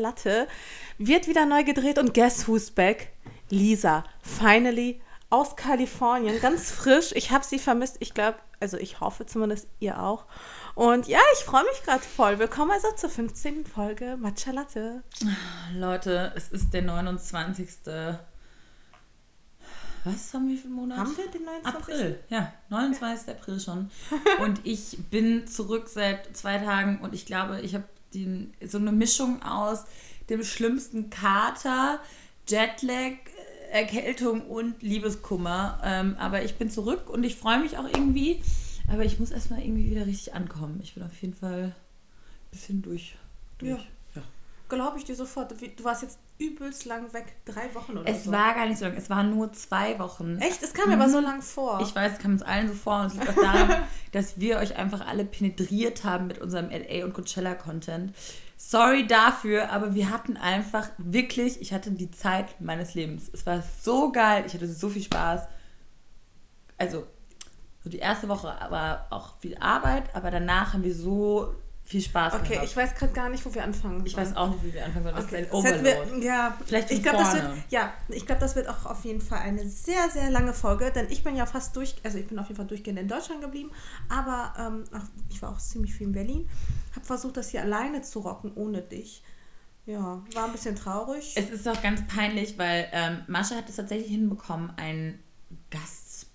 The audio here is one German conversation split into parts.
Latte wird wieder neu gedreht und guess who's back? Lisa, finally aus Kalifornien, ganz frisch. Ich habe sie vermisst. Ich glaube, also ich hoffe zumindest ihr auch. Und ja, ich freue mich gerade voll. Willkommen also zur 15. Folge Matcha Latte. Leute, es ist der 29. Was haben wir für einen Monat? Haben wir den 29. April, ja, 29. April schon. Und ich bin zurück seit zwei Tagen und ich glaube, ich habe den, so eine Mischung aus dem schlimmsten Kater, Jetlag, Erkältung und Liebeskummer. Ähm, aber ich bin zurück und ich freue mich auch irgendwie. Aber ich muss erstmal irgendwie wieder richtig ankommen. Ich bin auf jeden Fall ein bisschen durch. durch. Ja. ja. Glaube ich dir sofort. Du warst jetzt übelst lang weg. Drei Wochen oder es so. Es war gar nicht so lang. Es waren nur zwei Wochen. Echt? Es kam mir mhm. aber so lang vor. Ich weiß, es kam uns allen so vor. Und es liegt auch daran, dass wir euch einfach alle penetriert haben mit unserem LA und Coachella-Content. Sorry dafür, aber wir hatten einfach wirklich, ich hatte die Zeit meines Lebens. Es war so geil, ich hatte so viel Spaß. Also, so die erste Woche war auch viel Arbeit, aber danach haben wir so viel Spaß okay, gehabt. ich weiß gerade gar nicht, wo wir anfangen Ich weiß auch nicht, wie wir anfangen sollen. Das okay. ist ein Overload. Wir, ja, Vielleicht ich glaube, das wird, ja, ich glaube, das wird auch auf jeden Fall eine sehr, sehr lange Folge, denn ich bin ja fast durch, also ich bin auf jeden Fall durchgehend in Deutschland geblieben, aber ähm, ich war auch ziemlich viel in Berlin, habe versucht, das hier alleine zu rocken, ohne dich. Ja, war ein bisschen traurig. Es ist auch ganz peinlich, weil ähm, Mascha hat es tatsächlich hinbekommen, einen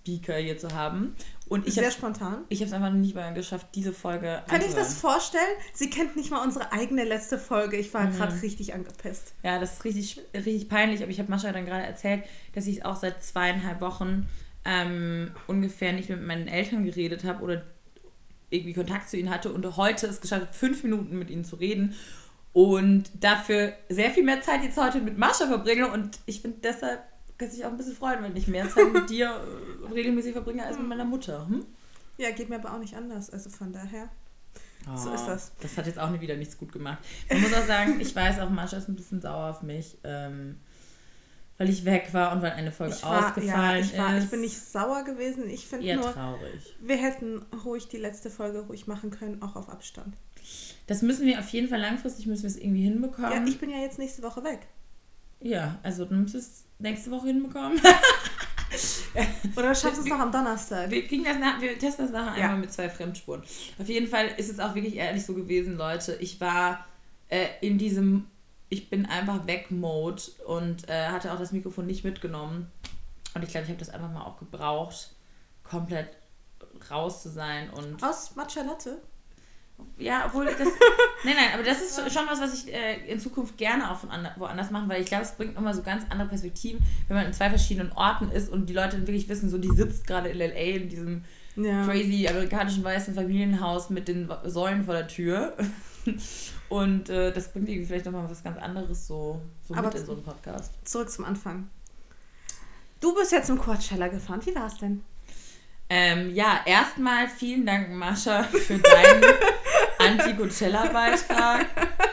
Gastspeaker hier zu haben. Und ich Sehr spontan. Ich habe es einfach nicht mal geschafft, diese Folge Kann ich das vorstellen? Sie kennt nicht mal unsere eigene letzte Folge. Ich war mhm. gerade richtig angepisst. Ja, das ist richtig, richtig peinlich. Aber ich habe Mascha dann gerade erzählt, dass ich auch seit zweieinhalb Wochen ähm, ungefähr nicht mit meinen Eltern geredet habe oder irgendwie Kontakt zu ihnen hatte. Und heute es geschafft, fünf Minuten mit ihnen zu reden. Und dafür sehr viel mehr Zeit jetzt heute mit Mascha verbringe. Und ich finde deshalb kann sich auch ein bisschen freuen, wenn ich mehr Zeit mit dir äh, regelmäßig verbringe als mit meiner Mutter. Hm? Ja, geht mir aber auch nicht anders. Also von daher. Oh, so ist das. Das hat jetzt auch wieder nichts gut gemacht. Ich muss auch sagen, ich weiß auch, Mascha ist ein bisschen sauer auf mich, ähm, weil ich weg war und weil eine Folge war, ausgefallen ja, ich war, ist. Ich bin nicht sauer gewesen. Ich finde nur, traurig. wir hätten ruhig die letzte Folge ruhig machen können, auch auf Abstand. Das müssen wir auf jeden Fall langfristig müssen wir es irgendwie hinbekommen. Ja, ich bin ja jetzt nächste Woche weg. Ja, also du müsstest nächste Woche hinbekommen. Oder schaffst du es noch am Donnerstag? Wir, kriegen das nach, wir testen das nachher ja. einmal mit zwei Fremdspuren. Auf jeden Fall ist es auch wirklich ehrlich so gewesen, Leute. Ich war äh, in diesem Ich bin einfach weg Mode und äh, hatte auch das Mikrofon nicht mitgenommen. Und ich glaube, ich habe das einfach mal auch gebraucht, komplett raus zu sein. Und Aus Matcha Latte? Ja, obwohl das. nein, nein, aber das ist schon was, was ich äh, in Zukunft gerne auch von woanders mache, weil ich glaube, es bringt nochmal so ganz andere Perspektiven, wenn man in zwei verschiedenen Orten ist und die Leute wirklich wissen, so die sitzt gerade in LA in diesem ja. crazy amerikanischen weißen Familienhaus mit den Säulen vor der Tür. und äh, das bringt irgendwie vielleicht nochmal was ganz anderes so, so aber mit in so einem Podcast. Zurück zum Anfang. Du bist jetzt zum Coachella gefahren. Wie war es denn? Ähm, ja, erstmal vielen Dank, Mascha, für deinen Anti-Coachella-Beitrag.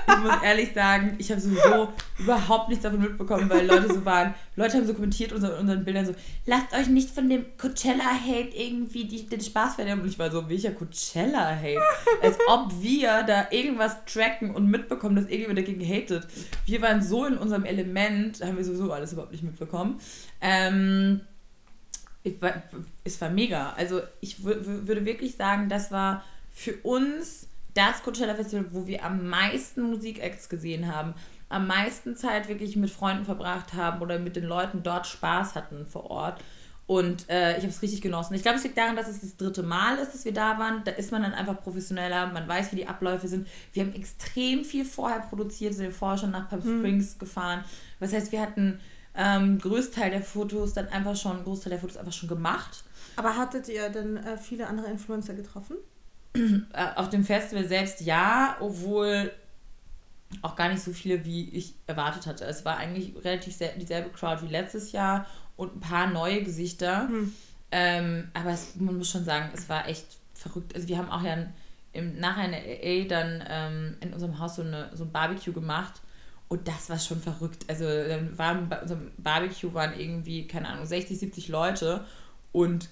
Ich muss ehrlich sagen, ich habe sowieso überhaupt nichts davon mitbekommen, weil Leute so waren. Leute haben so kommentiert unter unseren Bildern so: Lasst euch nicht von dem Coachella-Hate irgendwie die, den Spaß verderben. Und ich war so: Welcher Coachella-Hate? Als ob wir da irgendwas tracken und mitbekommen, dass irgendjemand dagegen hatet. Wir waren so in unserem Element, haben wir sowieso alles überhaupt nicht mitbekommen. Ähm war, es war mega. Also ich würde wirklich sagen, das war für uns das Coachella Festival, wo wir am meisten Musikacts gesehen haben, am meisten Zeit wirklich mit Freunden verbracht haben oder mit den Leuten dort Spaß hatten vor Ort. Und äh, ich habe es richtig genossen. Ich glaube, es liegt daran, dass es das dritte Mal ist, dass wir da waren. Da ist man dann einfach professioneller, man weiß, wie die Abläufe sind. Wir haben extrem viel vorher produziert, sind vorher schon nach Palm hm. Springs hm. gefahren. Das heißt, wir hatten ähm, Größteil der Fotos dann einfach schon, Großteil der Fotos einfach schon gemacht. Aber hattet ihr denn äh, viele andere Influencer getroffen? Äh, auf dem Festival selbst ja, obwohl auch gar nicht so viele, wie ich erwartet hatte. Es war eigentlich relativ dieselbe Crowd wie letztes Jahr und ein paar neue Gesichter. Hm. Ähm, aber es, man muss schon sagen, es war echt verrückt. Also wir haben auch ja im, nachher in LA dann ähm, in unserem Haus so, eine, so ein Barbecue gemacht und das war schon verrückt. Also dann waren bei unserem Barbecue waren irgendwie, keine Ahnung, 60, 70 Leute und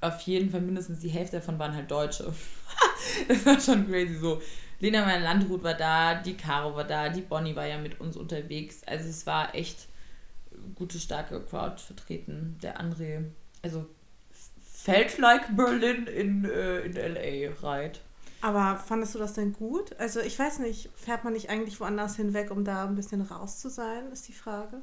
auf jeden Fall mindestens die Hälfte davon waren halt Deutsche. das war schon crazy so. Lena mein Landrut war da, die Caro war da, die Bonnie war ja mit uns unterwegs. Also es war echt gute, starke Crowd vertreten. Der André, also felt like Berlin in, äh, in LA right. Aber fandest du das denn gut? Also ich weiß nicht, fährt man nicht eigentlich woanders hinweg, um da ein bisschen raus zu sein, ist die Frage.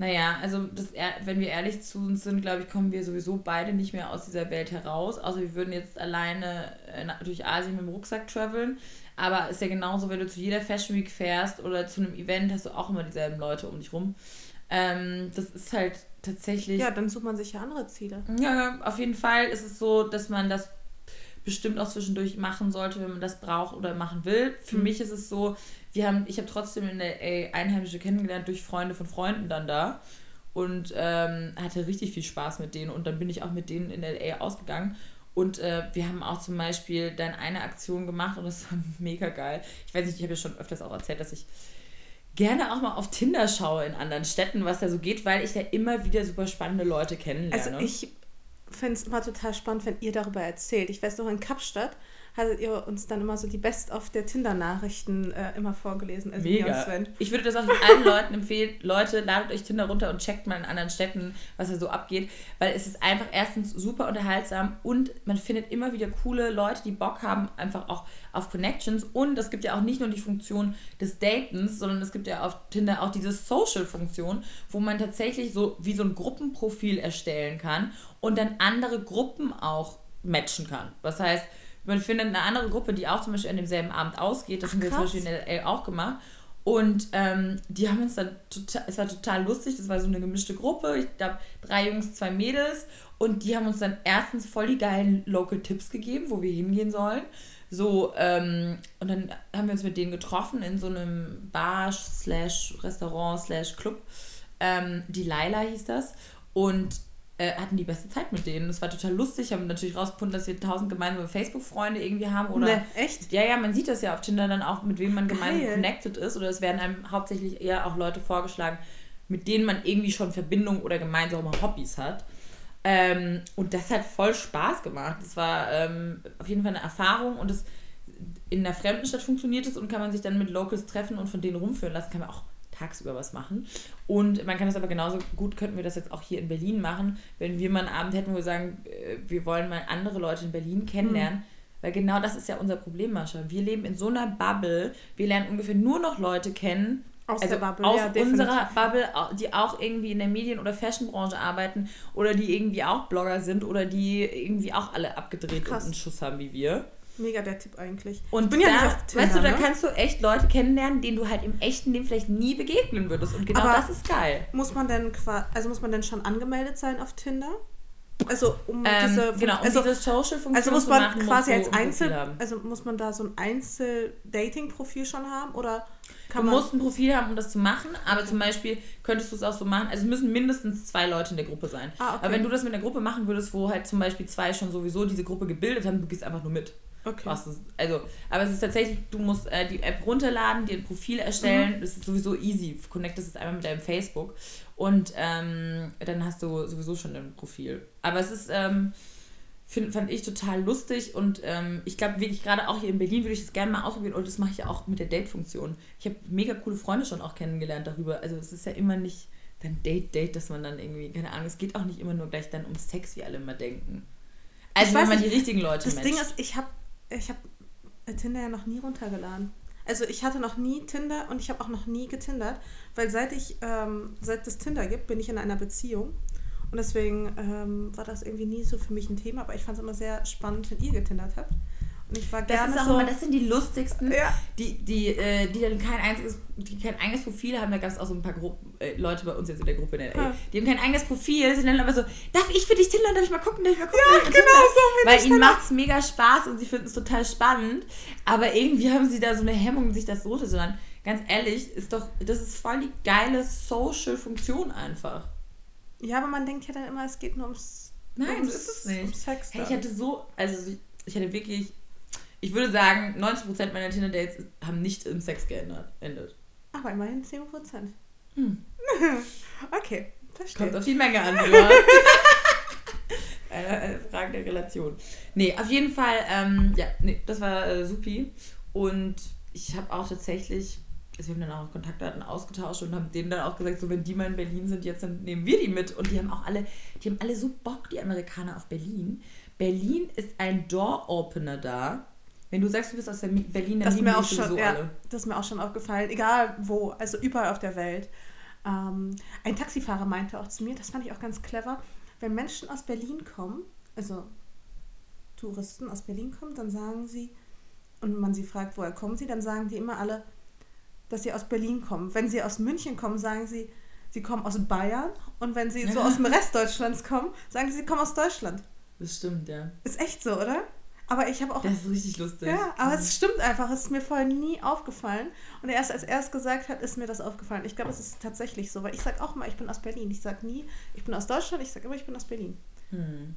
Naja, also das, wenn wir ehrlich zu uns sind, glaube ich, kommen wir sowieso beide nicht mehr aus dieser Welt heraus. Außer wir würden jetzt alleine äh, durch Asien mit dem Rucksack traveln. Aber ist ja genauso, wenn du zu jeder Fashion Week fährst oder zu einem Event, hast du auch immer dieselben Leute um dich rum. Ähm, das ist halt tatsächlich. Ja, dann sucht man sich ja andere Ziele. Ja, auf jeden Fall ist es so, dass man das bestimmt auch zwischendurch machen sollte, wenn man das braucht oder machen will. Für mhm. mich ist es so, wir haben, ich habe trotzdem in ey, Einheimische kennengelernt durch Freunde von Freunden dann da und ähm, hatte richtig viel Spaß mit denen und dann bin ich auch mit denen in LA ausgegangen und äh, wir haben auch zum Beispiel dann eine Aktion gemacht und das war mega geil. Ich weiß nicht, ich habe ja schon öfters auch erzählt, dass ich gerne auch mal auf Tinder schaue in anderen Städten, was da so geht, weil ich da immer wieder super spannende Leute kennenlerne. Also ich finde es immer total spannend, wenn ihr darüber erzählt. Ich weiß noch, in Kapstadt hattet ihr uns dann immer so die Best-of der Tinder-Nachrichten äh, immer vorgelesen. Also Mega. Ich würde das auch allen Leuten empfehlen. Leute, ladet euch Tinder runter und checkt mal in anderen Städten, was da so abgeht. Weil es ist einfach erstens super unterhaltsam und man findet immer wieder coole Leute, die Bock haben, einfach auch auf Connections. Und es gibt ja auch nicht nur die Funktion des Datens, sondern es gibt ja auf Tinder auch diese Social-Funktion, wo man tatsächlich so wie so ein Gruppenprofil erstellen kann und dann andere Gruppen auch matchen kann. Das heißt, man findet eine andere Gruppe, die auch zum Beispiel an demselben Abend ausgeht. Das Ach, haben wir zum Beispiel in LA auch gemacht. Und ähm, die haben uns dann total, es war total lustig, das war so eine gemischte Gruppe. Ich glaube, drei Jungs, zwei Mädels. Und die haben uns dann erstens voll die geilen Local Tipps gegeben, wo wir hingehen sollen. So, ähm, und dann haben wir uns mit denen getroffen in so einem Bar slash Restaurant slash Club. Ähm, die Laila hieß das. Und äh, hatten die beste Zeit mit denen. Das war total lustig. Haben natürlich rausgefunden, dass wir tausend gemeinsame Facebook-Freunde irgendwie haben. Oder, ne, echt? Ja, ja, man sieht das ja auf Tinder dann auch, mit wem man gemeinsam connected ist. Oder es werden einem hauptsächlich eher auch Leute vorgeschlagen, mit denen man irgendwie schon Verbindung oder gemeinsame Hobbys hat. Ähm, und das hat voll Spaß gemacht. Das war ähm, auf jeden Fall eine Erfahrung und es in einer fremden Stadt funktioniert es und kann man sich dann mit Locals treffen und von denen rumführen lassen. Kann man auch tagsüber was machen. Und man kann das aber genauso gut, könnten wir das jetzt auch hier in Berlin machen, wenn wir mal einen Abend hätten, wo wir sagen, äh, wir wollen mal andere Leute in Berlin kennenlernen. Mhm. Weil genau das ist ja unser Problem, Mascha. Wir leben in so einer Bubble. Wir lernen ungefähr nur noch Leute kennen, aus also Bubble, aus ja, unserer Bubble, die auch irgendwie in der Medien- oder Fashionbranche arbeiten oder die irgendwie auch Blogger sind oder die irgendwie auch alle abgedreht Krass. und einen Schuss haben wie wir. Mega der Tipp eigentlich. Und ich bin da, ja nicht auf Tinder, weißt du, da ne? kannst du echt Leute kennenlernen, denen du halt im echten Leben vielleicht nie begegnen würdest. Und genau Aber das ist geil. Muss man denn also muss man denn schon angemeldet sein auf Tinder? Also um ähm, diese genau, um also, diese Social Funktion Also muss man machen, quasi als Einzel also muss man da so ein Einzel Dating Profil schon haben oder kann du musst ein Profil haben, um das zu machen, aber zum Beispiel könntest du es auch so machen, also es müssen mindestens zwei Leute in der Gruppe sein. Ah, okay. Aber wenn du das mit einer Gruppe machen würdest, wo halt zum Beispiel zwei schon sowieso diese Gruppe gebildet haben, du gehst einfach nur mit. Okay. Also, aber es ist tatsächlich, du musst äh, die App runterladen, dir ein Profil erstellen. Mhm. Das ist sowieso easy. Connectest es einmal mit deinem Facebook und ähm, dann hast du sowieso schon ein Profil. Aber es ist, ähm, find, fand ich total lustig und ähm, ich glaube wirklich gerade auch hier in Berlin würde ich das gerne mal ausprobieren und das mache ich ja auch mit der Date-Funktion. Ich habe mega coole Freunde schon auch kennengelernt darüber. Also es ist ja immer nicht dann Date, Date, dass man dann irgendwie, keine Ahnung, es geht auch nicht immer nur gleich dann um Sex, wie alle immer denken. Also wenn man nicht, die richtigen Leute Das matcht. Ding ist, ich habe ich habe Tinder ja noch nie runtergeladen. Also ich hatte noch nie Tinder und ich habe auch noch nie getindert, weil seit ich ähm, seit es Tinder gibt, bin ich in einer Beziehung und deswegen ähm, war das irgendwie nie so für mich ein Thema, aber ich fand es immer sehr spannend, wenn ihr getindert habt. Ich war gerne das ist auch so, immer, das sind die lustigsten, ja. die, die, äh, die dann kein einziges, die kein eigenes Profil haben. Da gab es auch so ein paar Gruppen, äh, Leute bei uns jetzt in der Gruppe in der ja. Die haben kein eigenes Profil, sind dann aber so, darf ich für dich Tinder, darf ich mal gucken, darf ich mal gucken? Ja, genau so. Weil ihnen macht es mega Spaß und sie finden es total spannend. Aber irgendwie haben sie da so eine Hemmung, sich das so zu sondern ganz ehrlich, ist doch, das ist voll die geile Social-Funktion einfach. Ja, aber man denkt ja dann immer, es geht nur ums Nein, ums, ist es nicht. Um Sex hey, ich hatte so, also ich hatte wirklich ich würde sagen, 90% meiner Tinder-Dates haben nicht im Sex geändert, endet. Aber immerhin 10%. Hm. okay, verstehe. Kommt auf die Menge an, eine, eine Frage der Relation. Nee, auf jeden Fall, ähm, ja, nee, das war äh, supi. Und ich habe auch tatsächlich, also wir haben dann auch Kontaktdaten ausgetauscht und haben denen dann auch gesagt, so wenn die mal in Berlin sind, jetzt dann nehmen wir die mit. Und die haben auch alle, die haben alle so Bock, die Amerikaner auf Berlin. Berlin ist ein Door-Opener da. Wenn du sagst, du bist aus Berlin, dann das lieben mir auch schon, ja, alle. Das ist mir auch schon aufgefallen, egal wo, also überall auf der Welt. Ähm, ein Taxifahrer meinte auch zu mir, das fand ich auch ganz clever, wenn Menschen aus Berlin kommen, also Touristen aus Berlin kommen, dann sagen sie, und man sie fragt, woher kommen sie, dann sagen die immer alle, dass sie aus Berlin kommen. Wenn sie aus München kommen, sagen sie, sie kommen aus Bayern. Und wenn sie so aus dem Rest Deutschlands kommen, sagen sie, sie kommen aus Deutschland. Das stimmt, ja. Ist echt so, oder? Aber ich habe auch. Das ist richtig lustig. Ja, aber mhm. es stimmt einfach. Es ist mir vorher nie aufgefallen. Und erst als er es gesagt hat, ist mir das aufgefallen. Ich glaube, es ist tatsächlich so, weil ich sage auch mal, ich bin aus Berlin. Ich sage nie, ich bin aus Deutschland. Ich sage immer, ich bin aus Berlin. Hm.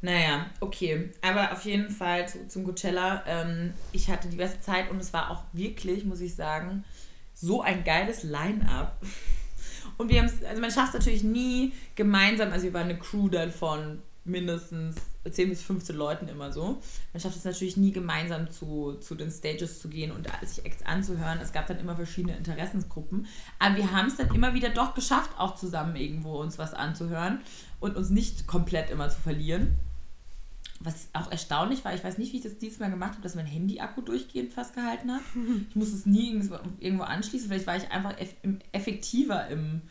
Naja, okay. Aber auf jeden Fall zu, zum Coachella. Ähm, ich hatte die beste Zeit und es war auch wirklich, muss ich sagen, so ein geiles Line-up. Und wir haben es, also man schafft es natürlich nie gemeinsam, also wir waren eine Crew dann von mindestens 10 bis 15 Leuten immer so. Man schafft es natürlich nie gemeinsam zu, zu den Stages zu gehen und sich Acts anzuhören. Es gab dann immer verschiedene Interessensgruppen. Aber wir haben es dann immer wieder doch geschafft, auch zusammen irgendwo uns was anzuhören und uns nicht komplett immer zu verlieren. Was auch erstaunlich war, ich weiß nicht, wie ich das diesmal gemacht habe, dass mein Handy-Akku durchgehend fast gehalten hat. Ich musste es nie irgendwo anschließen. Vielleicht war ich einfach effektiver im,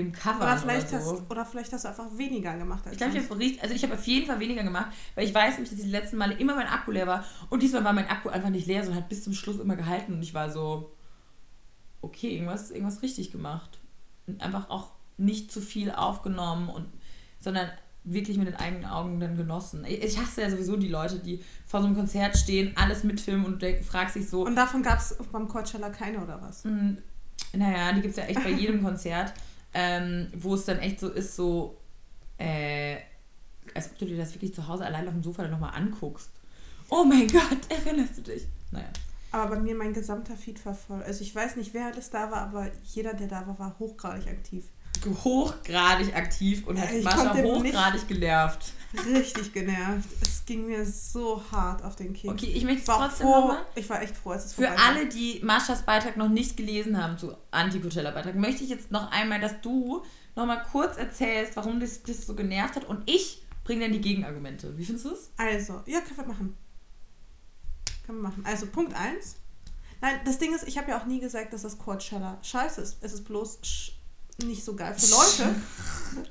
im Cover oder vielleicht, oder, so. hast, oder vielleicht hast du einfach weniger gemacht. Als ich glaube, ich habe also ich auf jeden Fall weniger gemacht, weil ich weiß nämlich, dass die letzten Male immer mein Akku leer war und diesmal war mein Akku einfach nicht leer, sondern hat bis zum Schluss immer gehalten und ich war so, okay, irgendwas, irgendwas richtig gemacht. Und einfach auch nicht zu viel aufgenommen und sondern wirklich mit den eigenen Augen dann genossen. Ich hasse ja sowieso die Leute, die vor so einem Konzert stehen, alles mitfilmen und du fragst dich so. Und davon gab es beim Coachella keine oder was? Mh, naja, die gibt es ja echt bei jedem Konzert ähm, wo es dann echt so ist, so, äh, als ob du dir das wirklich zu Hause allein auf dem Sofa dann nochmal anguckst. Oh mein Gott, erinnerst du dich? Naja. Aber bei mir mein gesamter Feed war voll. Also ich weiß nicht, wer alles da war, aber jeder, der da war, war hochgradig aktiv. Hochgradig aktiv und hat Mascha hochgradig genervt. Richtig genervt. Es ging mir so hart auf den Keks. Okay, ich möchte es trotzdem nochmal. Ich war echt froh, als es Für alle, die Maschas Beitrag noch nicht gelesen haben zu Anti-Coachella-Beitrag, möchte ich jetzt noch einmal, dass du nochmal kurz erzählst, warum das, das so genervt hat und ich bringe dann die Gegenargumente. Wie findest du es? Also, ja, können wir machen. Können wir machen. Also, Punkt 1. Nein, das Ding ist, ich habe ja auch nie gesagt, dass das Coachella scheiße ist. Es ist bloß nicht so geil für Leute,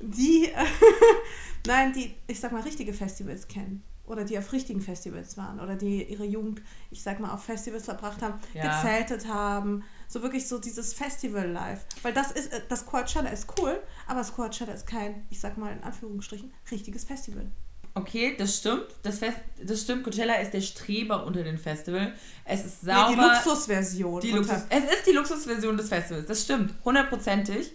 die Nein, die, ich sag mal, richtige Festivals kennen. Oder die auf richtigen Festivals waren. Oder die ihre Jugend, ich sag mal, auf Festivals verbracht haben, ja. gezeltet haben. So wirklich so dieses Festival-Life. Weil das ist, äh, das Coachella ist cool, aber das Coachella ist kein, ich sag mal in Anführungsstrichen, richtiges Festival. Okay, das stimmt. Das, Fest, das stimmt. Coachella ist der Streber unter den Festivals. Es ist sauber. Nee, die Luxusversion. Die Luxus, es ist die Luxusversion des Festivals. Das stimmt. Hundertprozentig.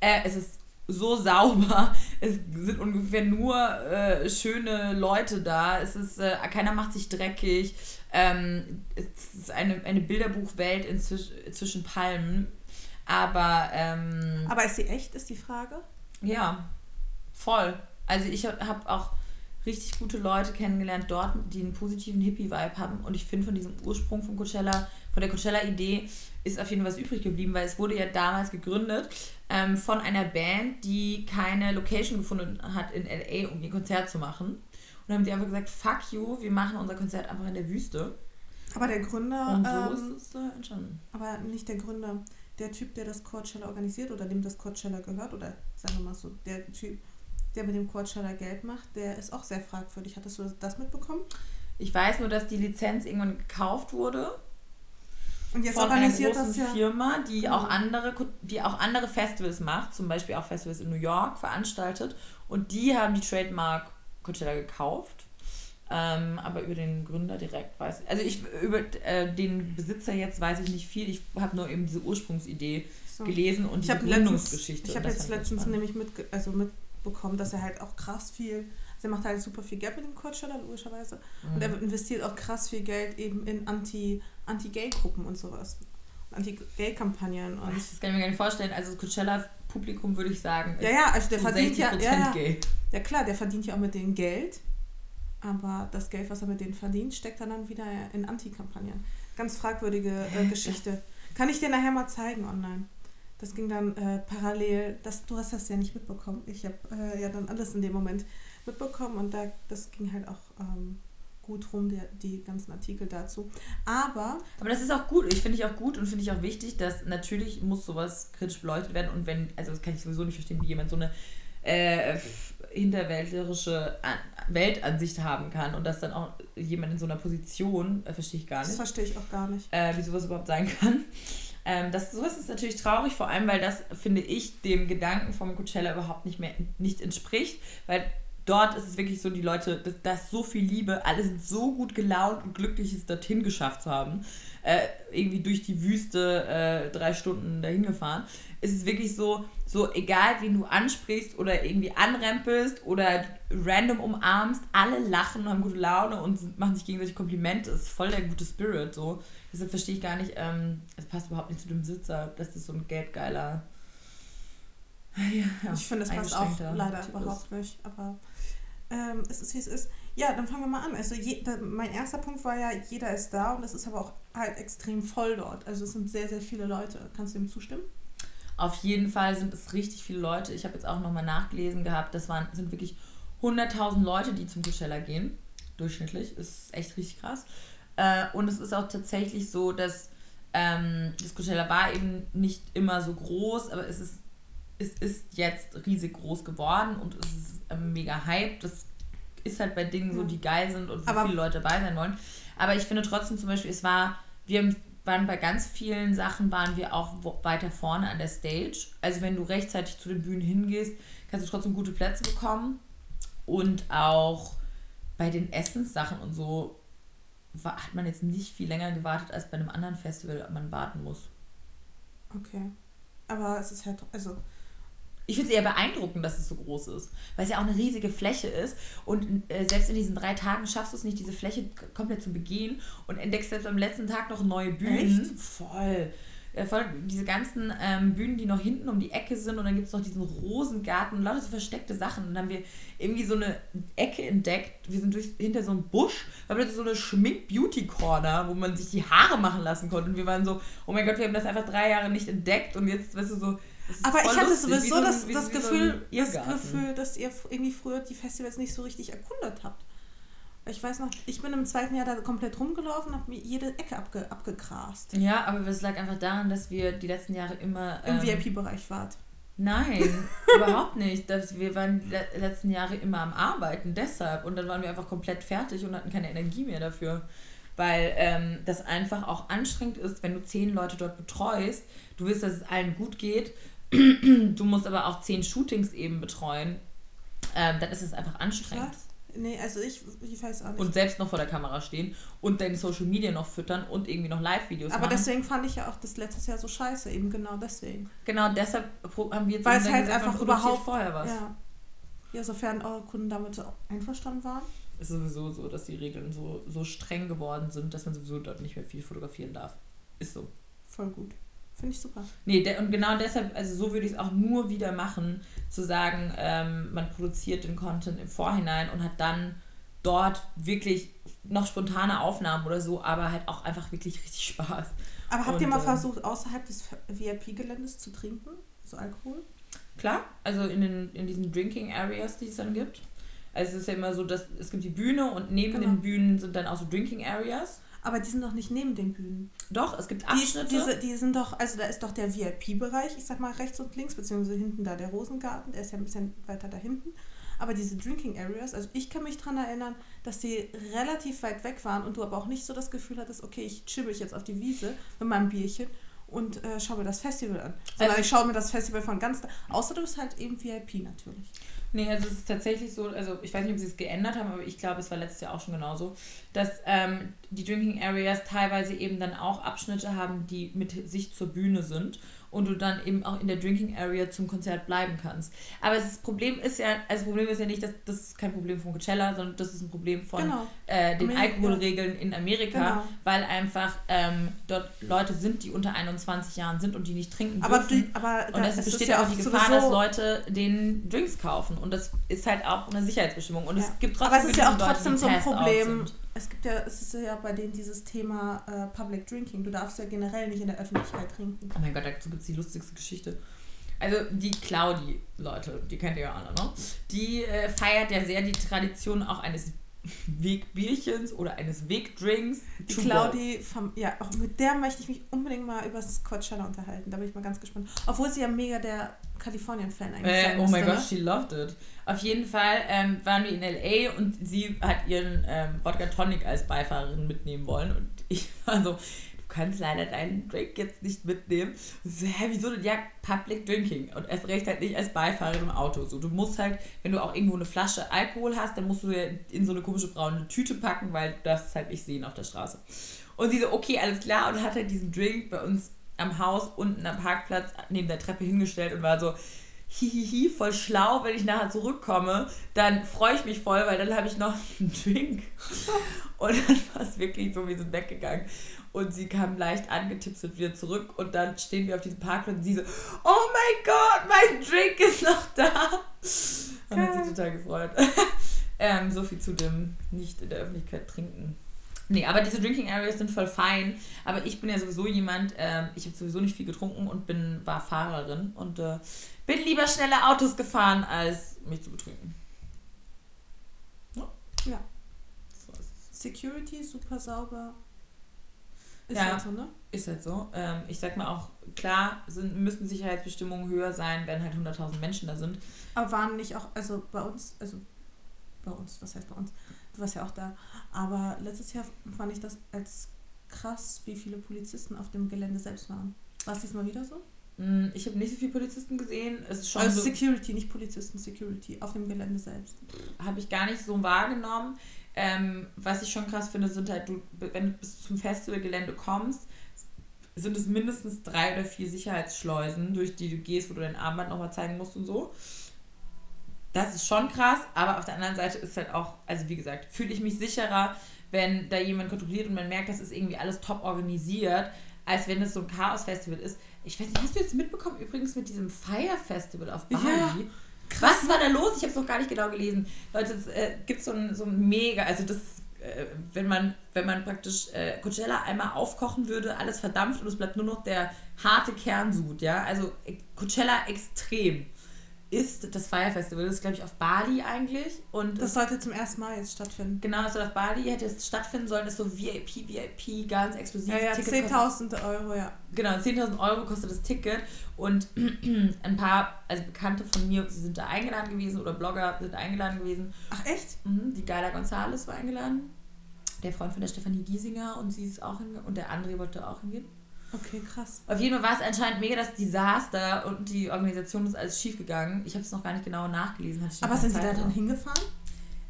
Äh, es ist so sauber. Es sind ungefähr nur äh, schöne Leute da. Es ist, äh, keiner macht sich dreckig. Ähm, es ist eine, eine Bilderbuchwelt inzwischen, zwischen Palmen. Aber. Ähm, Aber ist sie echt, ist die Frage? Ja, voll. Also ich habe auch richtig gute Leute kennengelernt dort, die einen positiven Hippie-Vibe haben. Und ich finde von diesem Ursprung von Coachella, von der Coachella-Idee, ist auf jeden Fall was übrig geblieben, weil es wurde ja damals gegründet ähm, von einer Band, die keine Location gefunden hat in LA, um ihr Konzert zu machen. Und dann haben die einfach gesagt, fuck you, wir machen unser Konzert einfach in der Wüste. Aber der Gründer. Und so ähm, ist es äh, entstanden. Aber nicht der Gründer, der Typ, der das Coachella organisiert oder dem das Coachella gehört, oder sagen wir mal so, der Typ, der mit dem Coachella Geld macht, der ist auch sehr fragwürdig. Hattest du das mitbekommen? Ich weiß nur, dass die Lizenz irgendwann gekauft wurde. Und jetzt von organisiert einer großen das ja. Firma, die mhm. auch andere, die auch andere Festivals macht, zum Beispiel auch Festivals in New York veranstaltet. Und die haben die Trademark Coachella gekauft. Ähm, aber über den Gründer direkt weiß ich. Also ich über äh, den Besitzer jetzt weiß ich nicht viel. Ich habe nur eben diese Ursprungsidee so. gelesen und ich die Gründungsgeschichte. ich habe jetzt letztens nämlich mit, also mit bekommen, dass er halt auch krass viel, er macht halt super viel Geld mit dem Coachella, logischerweise. Mhm. Und er investiert auch krass viel Geld eben in Anti, Anti-Gay-Gruppen und sowas. Anti-Gay-Kampagnen. Und das kann ich mir gar nicht vorstellen. Also das Coachella-Publikum würde ich sagen. Ja, ja, also der verdient ja, ja, ja. Ja klar, der verdient ja auch mit denen Geld. Aber das Geld, was er mit denen verdient, steckt er dann wieder in Anti-Kampagnen. ganz fragwürdige äh, Geschichte. Kann ich dir nachher mal zeigen online. Das ging dann äh, parallel. Das, du hast das ja nicht mitbekommen. Ich habe äh, ja dann alles in dem Moment mitbekommen und da, das ging halt auch ähm, gut rum, die, die ganzen Artikel dazu. Aber. Aber das ist auch gut. Ich finde ich auch gut und finde ich auch wichtig, dass natürlich muss sowas kritisch beleuchtet werden und wenn, also das kann ich sowieso nicht verstehen, wie jemand so eine äh, hinterwäldlerische Weltansicht haben kann und dass dann auch jemand in so einer Position, äh, verstehe ich gar nicht. Das verstehe ich auch gar nicht. Äh, wie sowas überhaupt sein kann. Ähm, das, sowas ist natürlich traurig, vor allem, weil das, finde ich, dem Gedanken vom Coachella überhaupt nicht mehr nicht entspricht, weil dort ist es wirklich so, die Leute, da ist so viel Liebe, alle sind so gut gelaunt und glücklich, es dorthin geschafft zu haben. Äh, irgendwie durch die Wüste äh, drei Stunden dahin gefahren. Es ist wirklich so, so egal wen du ansprichst oder irgendwie anrempelst oder random umarmst, alle lachen und haben gute Laune und machen sich gegenseitig Komplimente. Es ist voll der gute Spirit. So. Deshalb verstehe ich gar nicht, ähm, es passt überhaupt nicht zu dem Besitzer, dass das so ein geldgeiler. Ja, ich finde, es passt auch leider überhaupt ist. nicht. Aber ähm, es ist, wie es ist. Ja, dann fangen wir mal an. Also je, da, mein erster Punkt war ja, jeder ist da und es ist aber auch halt extrem voll dort. Also es sind sehr, sehr viele Leute. Kannst du dem zustimmen? Auf jeden Fall sind es richtig viele Leute. Ich habe jetzt auch nochmal nachgelesen gehabt, das waren, sind wirklich 100.000 Leute, die zum Coachella gehen. Durchschnittlich. Ist echt richtig krass. Äh, und es ist auch tatsächlich so, dass ähm, das Coachella war eben nicht immer so groß, aber es ist, es ist jetzt riesig groß geworden und es ist ähm, mega hype. Das ist halt bei Dingen so, die geil sind und wo aber viele Leute dabei sein wollen. Aber ich finde trotzdem zum Beispiel, es war, wir waren bei ganz vielen Sachen waren wir auch weiter vorne an der Stage. Also wenn du rechtzeitig zu den Bühnen hingehst, kannst du trotzdem gute Plätze bekommen. Und auch bei den Essenssachen und so war, hat man jetzt nicht viel länger gewartet, als bei einem anderen Festival man warten muss. Okay. Aber es ist halt, also ich finde es eher beeindruckend, dass es so groß ist, weil es ja auch eine riesige Fläche ist und äh, selbst in diesen drei Tagen schaffst du es nicht, diese Fläche komplett zu begehen und entdeckst selbst am letzten Tag noch neue Bühnen. Echt? Voll. Ja, voll. Diese ganzen ähm, Bühnen, die noch hinten um die Ecke sind und dann gibt es noch diesen Rosengarten und lauter so versteckte Sachen. Und dann haben wir irgendwie so eine Ecke entdeckt. Wir sind durch, hinter so einem Busch, da haben wir so eine Schmink-Beauty-Corner, wo man sich die Haare machen lassen konnte. Und wir waren so, oh mein Gott, wir haben das einfach drei Jahre nicht entdeckt und jetzt, weißt du, so aber ich hatte sowieso so das, das, Gefühl, so das Gefühl, dass ihr irgendwie früher die Festivals nicht so richtig erkundet habt. Ich weiß noch, ich bin im zweiten Jahr da komplett rumgelaufen und habe mir jede Ecke abge, abgegrast. Ja, aber es lag einfach daran, dass wir die letzten Jahre immer... Im ähm, VIP-Bereich wart. Nein, überhaupt nicht. Das, wir waren die letzten Jahre immer am Arbeiten, deshalb. Und dann waren wir einfach komplett fertig und hatten keine Energie mehr dafür. Weil ähm, das einfach auch anstrengend ist, wenn du zehn Leute dort betreust. Du willst, dass es allen gut geht du musst aber auch zehn Shootings eben betreuen, ähm, dann ist es einfach anstrengend. Was? Nee, also ich, ich weiß auch nicht. Und selbst noch vor der Kamera stehen und deine Social Media noch füttern und irgendwie noch Live-Videos machen. Aber deswegen fand ich ja auch das letztes Jahr so scheiße, eben genau deswegen. Genau, deshalb haben wir jetzt Weil es halt gesagt, einfach überhaupt vorher was. Ja. ja, sofern eure Kunden damit so einverstanden waren. Es ist sowieso so, dass die Regeln so, so streng geworden sind, dass man sowieso dort nicht mehr viel fotografieren darf. Ist so. Voll gut. Finde ich super. Nee, de und genau deshalb, also so würde ich es auch nur wieder machen, zu sagen, ähm, man produziert den Content im Vorhinein und hat dann dort wirklich noch spontane Aufnahmen oder so, aber halt auch einfach wirklich richtig Spaß. Aber habt und, ihr mal ähm, versucht, außerhalb des VIP-Geländes zu trinken? So Alkohol? Klar, also in, den, in diesen Drinking Areas, die es dann gibt. Also es ist ja immer so, dass es gibt die Bühne und neben genau. den Bühnen sind dann auch so Drinking Areas. Aber die sind doch nicht neben den Bühnen. Doch, es gibt Abschnitte. Die, diese, die sind doch, also da ist doch der VIP-Bereich, ich sag mal rechts und links, beziehungsweise hinten da der Rosengarten, der ist ja ein bisschen weiter da hinten. Aber diese Drinking Areas, also ich kann mich daran erinnern, dass die relativ weit weg waren und du aber auch nicht so das Gefühl hattest, okay, ich chill mich jetzt auf die Wiese mit meinem Bierchen und äh, schaue mir das Festival an. Sondern also, ich schaue mir das Festival von ganz da. Außer du bist halt eben VIP natürlich. Nee, also es ist tatsächlich so, also ich weiß nicht, ob sie es geändert haben, aber ich glaube, es war letztes Jahr auch schon genauso, dass ähm, die Drinking Areas teilweise eben dann auch Abschnitte haben, die mit Sicht zur Bühne sind und du dann eben auch in der Drinking Area zum Konzert bleiben kannst. Aber das Problem ist ja, also das Problem ist ja nicht, dass das ist kein Problem von Coachella, sondern das ist ein Problem von genau. äh, den Amerika. Alkoholregeln in Amerika, genau. weil einfach ähm, dort Leute sind, die unter 21 Jahren sind und die nicht trinken aber dürfen. Du, aber und es besteht ja auch die Gefahr, dass Leute den Drinks kaufen und das ist halt auch eine Sicherheitsbestimmung und ja. es gibt trotzdem Aber es ist ja auch trotzdem so ein Problem es gibt ja, es ist ja bei denen dieses Thema äh, Public Drinking. Du darfst ja generell nicht in der Öffentlichkeit trinken. Oh mein Gott, dazu gibt es die lustigste Geschichte. Also die Claudi, Leute, die kennt ihr ja alle, ne? Die äh, feiert ja sehr die Tradition auch eines Wegbierchens oder eines Wegdrinks. Die Claudi, vom, ja, auch mit der möchte ich mich unbedingt mal über das Coachella unterhalten. Da bin ich mal ganz gespannt. Obwohl sie ja mega der Kalifornien-Fan eigentlich äh, Oh mein Gott, ne? she loved it. Auf jeden Fall ähm, waren wir in L.A. und sie hat ihren ähm, Vodka Tonic als Beifahrerin mitnehmen wollen. Und ich war so, kannst leider deinen Drink jetzt nicht mitnehmen. Und so, hä, wieso denn? Ja, Public Drinking. Und erst recht halt nicht als Beifahrer im Auto. So, du musst halt, wenn du auch irgendwo eine Flasche Alkohol hast, dann musst du in so eine komische braune Tüte packen, weil es halt nicht sehen auf der Straße. Und sie so, okay, alles klar. Und hat halt diesen Drink bei uns am Haus unten am Parkplatz neben der Treppe hingestellt und war so, hihihi, voll schlau, wenn ich nachher zurückkomme, dann freue ich mich voll, weil dann habe ich noch einen Drink. Und dann war es wirklich so, wir sind weggegangen. Und sie kam leicht angetipselt wieder zurück und dann stehen wir auf diesem Parkplatz und sie so, oh mein Gott, mein Drink ist noch da. Und hat sich total gefreut. ähm, so viel zu dem nicht in der Öffentlichkeit trinken. Nee, aber diese Drinking Areas sind voll fein. Aber ich bin ja sowieso jemand, ähm, ich habe sowieso nicht viel getrunken und bin, war Fahrerin und äh, bin lieber schnelle Autos gefahren, als mich zu betrinken. Ja. ja. Security super sauber. Ist ja, halt so, ne? Ist halt so. Ähm, ich sag mal auch, klar sind, müssen Sicherheitsbestimmungen höher sein, wenn halt 100.000 Menschen da sind. Aber waren nicht auch, also bei uns, also bei uns, was heißt bei uns? Du warst ja auch da. Aber letztes Jahr fand ich das als krass, wie viele Polizisten auf dem Gelände selbst waren. War es diesmal wieder so? Mm, ich habe nicht so viele Polizisten gesehen. Es ist schon also so Security, nicht Polizisten, Security auf dem Gelände selbst. Habe ich gar nicht so wahrgenommen. Ähm, was ich schon krass finde, sind halt, du, wenn du bis zum Festivalgelände kommst, sind es mindestens drei oder vier Sicherheitsschleusen, durch die du gehst, wo du dein Armband nochmal zeigen musst und so. Das ist schon krass, aber auf der anderen Seite ist halt auch, also wie gesagt, fühle ich mich sicherer, wenn da jemand kontrolliert und man merkt, das ist irgendwie alles top organisiert, als wenn es so ein Chaos-Festival ist. Ich weiß nicht, hast du jetzt mitbekommen, übrigens mit diesem Fire Festival auf Bali? Ja. Was war da los? Ich habe es noch gar nicht genau gelesen. Leute, es äh, gibt so ein, so ein mega, also das, äh, wenn man, wenn man praktisch äh, Coachella einmal aufkochen würde, alles verdampft und es bleibt nur noch der harte Kernsud, ja. Also äh, Coachella extrem ist das Fire Festival. Das ist, glaube ich, auf Bali eigentlich. Und das sollte zum ersten Mal jetzt stattfinden. Genau, es soll auf Bali hätte es stattfinden sollen. Das ist so VIP, VIP, ganz exklusiv. Ja, ja 10.000 Euro, ja. Genau, 10.000 Euro kostet das Ticket. Und ein paar, also Bekannte von mir, sie sind da eingeladen gewesen oder Blogger sind eingeladen gewesen. Ach, echt? Mhm, die Gala Gonzales war eingeladen. Der Freund von der Stefanie Giesinger und sie ist auch hingegangen. Und der André wollte auch hingehen. Okay, krass. Auf jeden Fall war es anscheinend mega das Desaster und die Organisation ist alles schief gegangen. Ich habe es noch gar nicht genau nachgelesen. Aber sind Sie da dann hingefahren?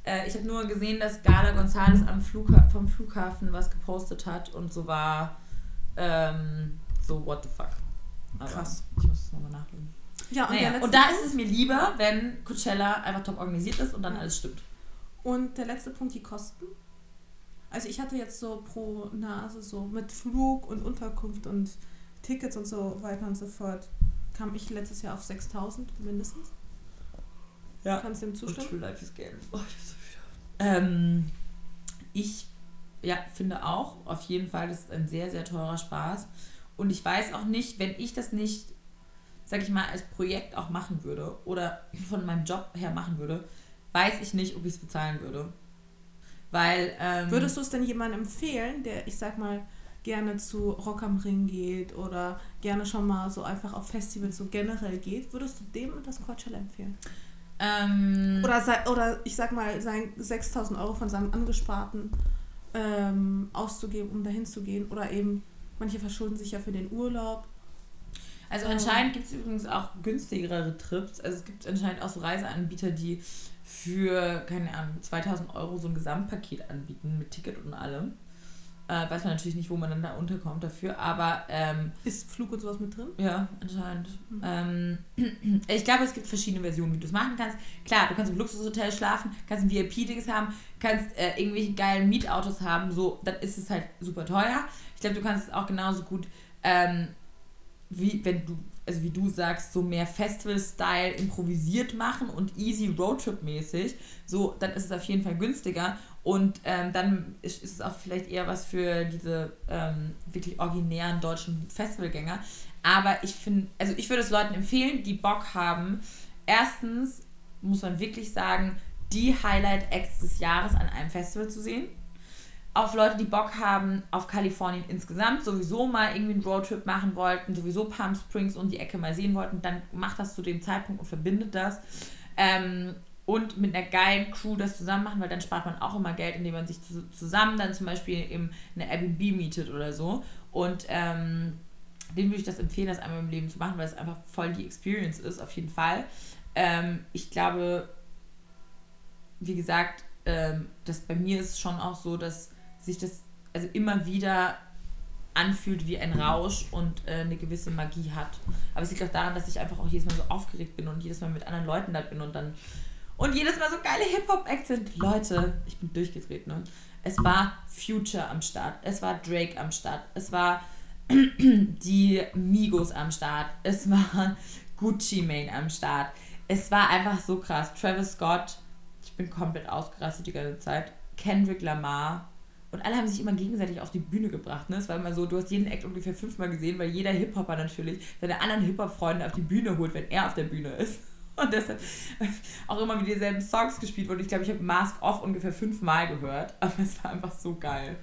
Äh, ich habe nur gesehen, dass Gala González am Flugha vom Flughafen was gepostet hat und so war ähm, so, what the fuck. Aber Krass. Ich muss es nochmal nachlesen. Ja, und, naja, und da ist es mir lieber, wenn Coachella einfach top organisiert ist und dann alles stimmt. Und der letzte Punkt, die Kosten. Also ich hatte jetzt so pro Nase so mit Flug und Unterkunft und Tickets und so weiter und so fort, kam ich letztes Jahr auf 6000 mindestens. Ja. Kannst du dem zustimmen? Life is Game. Oh, ich, so ähm, ich ja, finde auch, auf jeden Fall, das ist ein sehr, sehr teurer Spaß. Und ich weiß auch nicht, wenn ich das nicht, sag ich mal, als Projekt auch machen würde oder von meinem Job her machen würde, weiß ich nicht, ob ich es bezahlen würde. Weil. Ähm, Würdest du es denn jemandem empfehlen, der, ich sag mal, gerne zu Rock am Ring geht oder gerne schon mal so einfach auf Festivals so generell geht, würdest du dem das Coachella empfehlen? Ähm, oder, oder ich sag mal, sein 6000 Euro von seinem Angesparten ähm, auszugeben, um dahin zu gehen. Oder eben, manche verschulden sich ja für den Urlaub. Also anscheinend gibt es übrigens auch günstigere Trips. Also es gibt anscheinend auch so Reiseanbieter, die für, keine Ahnung, 2000 Euro so ein Gesamtpaket anbieten mit Ticket und allem. Äh, weiß man natürlich nicht, wo man dann da unterkommt dafür, aber. Ähm, ist Flug und sowas mit drin? Ja, anscheinend. Mhm. Ähm, ich glaube, es gibt verschiedene Versionen, wie du es machen kannst. Klar, du kannst im Luxushotel schlafen, kannst ein VIP-Dings haben, kannst äh, irgendwelche geilen Mietautos haben, so, dann ist es halt super teuer. Ich glaube, du kannst es auch genauso gut, ähm, wie wenn du also wie du sagst, so mehr Festival-Style improvisiert machen und easy Roadtrip-mäßig, so, dann ist es auf jeden Fall günstiger. Und ähm, dann ist, ist, es auch vielleicht eher was für diese ähm, wirklich originären deutschen Festivalgänger. Aber ich finde, also ich würde es Leuten empfehlen, die Bock haben. Erstens muss man wirklich sagen, die Highlight-Acts des Jahres an einem Festival zu sehen auf Leute, die Bock haben auf Kalifornien insgesamt, sowieso mal irgendwie einen Roadtrip machen wollten, sowieso Palm Springs und die Ecke mal sehen wollten, dann macht das zu dem Zeitpunkt und verbindet das. Ähm, und mit einer geilen Crew das zusammen machen, weil dann spart man auch immer Geld, indem man sich zusammen dann zum Beispiel in eine Airbnb mietet oder so. Und ähm, denen würde ich das empfehlen, das einmal im Leben zu machen, weil es einfach voll die Experience ist, auf jeden Fall. Ähm, ich glaube, wie gesagt, ähm, dass bei mir ist schon auch so, dass sich das also immer wieder anfühlt wie ein Rausch und äh, eine gewisse Magie hat. Aber es liegt auch daran, dass ich einfach auch jedes Mal so aufgeregt bin und jedes Mal mit anderen Leuten da bin und dann und jedes Mal so geile Hip-Hop-Acts sind. Leute, ich bin durchgedreht, ne? Es war Future am Start, es war Drake am Start, es war die Migos am Start, es war Gucci Mane am Start. Es war einfach so krass. Travis Scott, ich bin komplett ausgerastet die ganze Zeit. Kendrick Lamar, und alle haben sich immer gegenseitig auf die Bühne gebracht. Ne? Es war immer so, du hast jeden Act ungefähr fünfmal gesehen, weil jeder Hip-Hopper natürlich seine anderen Hip-Hop-Freunde auf die Bühne holt, wenn er auf der Bühne ist. Und deshalb auch immer wieder dieselben Songs gespielt wurden. Ich glaube, ich habe Mask Off ungefähr fünfmal gehört. Aber es war einfach so geil.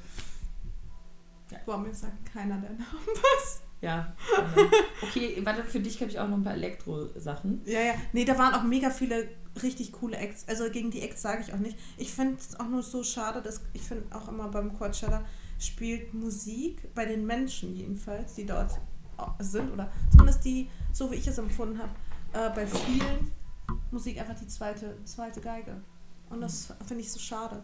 Ja. Boah, mir sagt keiner der Namen was. Ja. Okay, warte, für dich habe ich auch noch ein paar Elektro-Sachen. Ja, ja. Nee, da waren auch mega viele richtig coole Acts. Also gegen die Acts sage ich auch nicht. Ich finde es auch nur so schade, dass ich finde auch immer beim Coachella spielt Musik bei den Menschen jedenfalls, die dort sind oder zumindest die, so wie ich es empfunden habe, äh, bei vielen Musik einfach die zweite, zweite Geige. Und das finde ich so schade.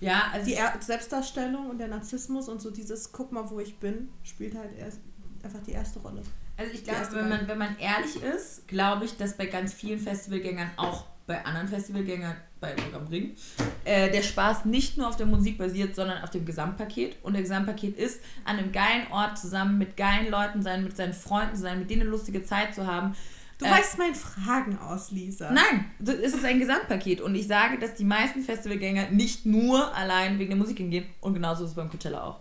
Ja, also die er Selbstdarstellung und der Narzissmus und so dieses Guck mal, wo ich bin, spielt halt erst einfach die erste Rolle. Also ich glaube, wenn man, wenn man ehrlich ist, glaube ich, dass bei ganz vielen Festivalgängern, auch bei anderen Festivalgängern, bei Rock am Ring, äh, der Spaß nicht nur auf der Musik basiert, sondern auf dem Gesamtpaket. Und der Gesamtpaket ist, an einem geilen Ort zusammen mit geilen Leuten sein, mit seinen Freunden sein, mit denen eine lustige Zeit zu haben. Du äh, weißt meinen Fragen aus, Lisa. Nein, es ist ein Gesamtpaket. Und ich sage, dass die meisten Festivalgänger nicht nur allein wegen der Musik hingehen. Und genauso ist es beim Coachella auch.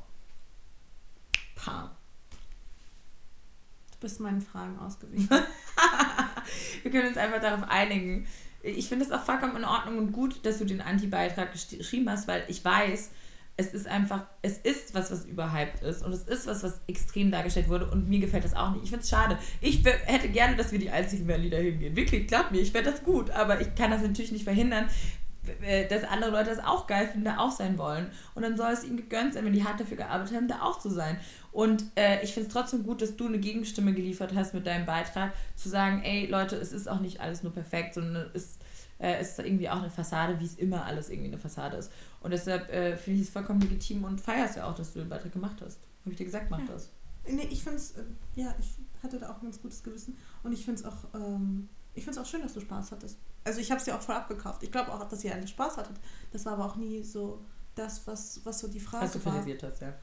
Pam bist meinen Fragen ausgewichen. Wir können uns einfach darauf einigen. Ich finde es auch vollkommen in Ordnung und gut, dass du den Anti-Beitrag geschrieben hast, weil ich weiß, es ist einfach, es ist was, was überhyped ist und es ist was, was extrem dargestellt wurde und mir gefällt das auch nicht. Ich finde es schade. Ich hätte gerne, dass wir die einzigen wären, die hingehen. Wirklich, glaub mir, ich werde das gut, aber ich kann das natürlich nicht verhindern, dass andere Leute das auch geil finden, da auch sein wollen. Und dann soll es ihnen gegönnt sein, wenn die hart dafür gearbeitet haben, da auch zu sein. Und äh, ich finde es trotzdem gut, dass du eine Gegenstimme geliefert hast mit deinem Beitrag, zu sagen, ey Leute, es ist auch nicht alles nur perfekt, sondern es, äh, ist irgendwie auch eine Fassade, wie es immer alles irgendwie eine Fassade ist. Und deshalb äh, finde ich es vollkommen legitim und feierst ja auch, dass du den Beitrag gemacht hast. Habe ich dir gesagt, mach ja. das. Nee, ich finde es, äh, ja, ich hatte da auch ein ganz gutes Gewissen. Und ich finde es auch, ähm, ich finde es auch schön, dass du Spaß hattest. Also ich habe es dir auch voll abgekauft. Ich glaube auch, dass ihr alle Spaß hattet. Das war aber auch nie so das, was, was so die Frage was du war. hast, ja.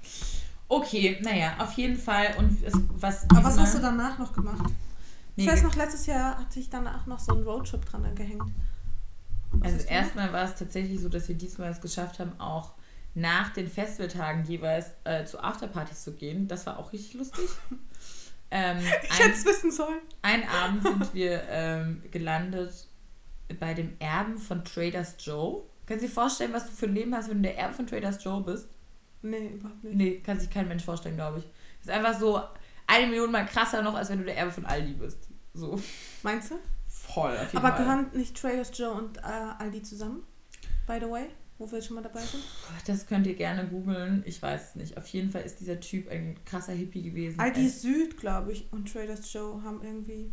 Okay, naja, auf jeden Fall. Und es, was. Aber was hast du danach noch gemacht? Ich weiß noch, letztes Jahr hatte ich danach noch so einen Roadtrip dran gehängt. Was also erstmal war es tatsächlich so, dass wir diesmal es geschafft haben, auch nach den Festivaltagen jeweils äh, zu Afterpartys zu gehen. Das war auch richtig lustig. ähm, ich hätte es wissen sollen. Ein Abend sind wir ähm, gelandet bei dem Erben von Traders Joe. Kannst du dir vorstellen, was du für ein Leben hast, wenn du der Erbe von Traders Joe bist? Nee, überhaupt nicht. Nee, kann sich kein Mensch vorstellen, glaube ich. Ist einfach so eine Million mal krasser noch, als wenn du der Erbe von Aldi bist. So. Meinst du? Voll. Aber Fall. gehören nicht Traders Joe und äh, Aldi zusammen? By the way? Wo wir schon mal dabei sind? Das könnt ihr gerne googeln. Ich weiß es nicht. Auf jeden Fall ist dieser Typ ein krasser Hippie gewesen. Aldi Süd, glaube ich, und Traders Joe haben irgendwie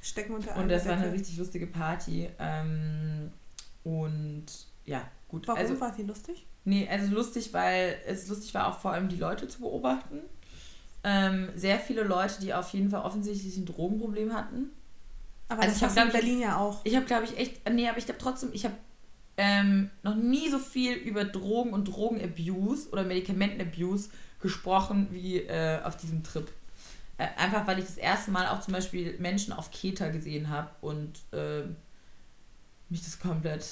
stecken unter Und das war eine richtig lustige Party. Ähm, und ja, gut. Warum also, war sie lustig? Nee, also lustig, weil es lustig war auch vor allem die Leute zu beobachten. Ähm, sehr viele Leute, die auf jeden Fall offensichtlich ein Drogenproblem hatten. Aber also das ich habe in Berlin ja auch. Ich habe, glaube ich, echt, nee, aber ich glaube trotzdem, ich habe ähm, noch nie so viel über Drogen und Drogenabuse oder Medikamentenabuse gesprochen wie äh, auf diesem Trip. Äh, einfach weil ich das erste Mal auch zum Beispiel Menschen auf Keta gesehen habe und äh, mich das komplett,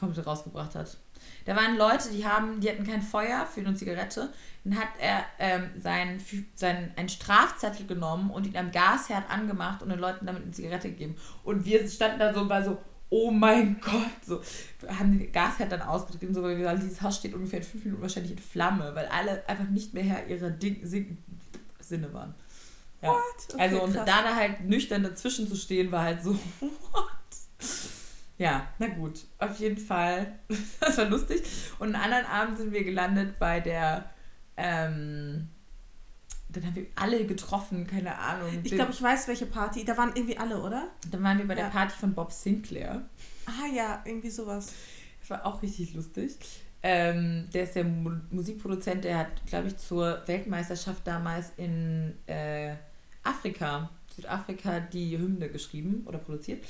komplett rausgebracht hat. Da waren Leute, die haben, die hatten kein Feuer für eine Zigarette. Dann hat er ähm, sein, sein, einen Strafzettel genommen und ihn am Gasherd angemacht und den Leuten damit eine Zigarette gegeben. Und wir standen da so und war so, oh mein Gott, so haben den Gasherd dann ausgetrieben, so weil wir sagen, dieses Haus steht ungefähr in fünf Minuten wahrscheinlich in Flamme, weil alle einfach nicht mehr Herr ihrer Ding, Sinne waren. Ja. Okay, also und krass. da halt nüchtern dazwischen zu stehen, war halt so, what? Ja, na gut, auf jeden Fall. das war lustig. Und einen anderen Abend sind wir gelandet bei der, ähm, dann haben wir alle getroffen, keine Ahnung. Ich glaube, ich weiß, welche Party. Da waren irgendwie alle, oder? Dann waren wir bei ja. der Party von Bob Sinclair. Ah ja, irgendwie sowas. Das war auch richtig lustig. Ähm, der ist der Mu Musikproduzent, der hat, glaube ich, zur Weltmeisterschaft damals in äh, Afrika, Südafrika, die Hymne geschrieben oder produziert.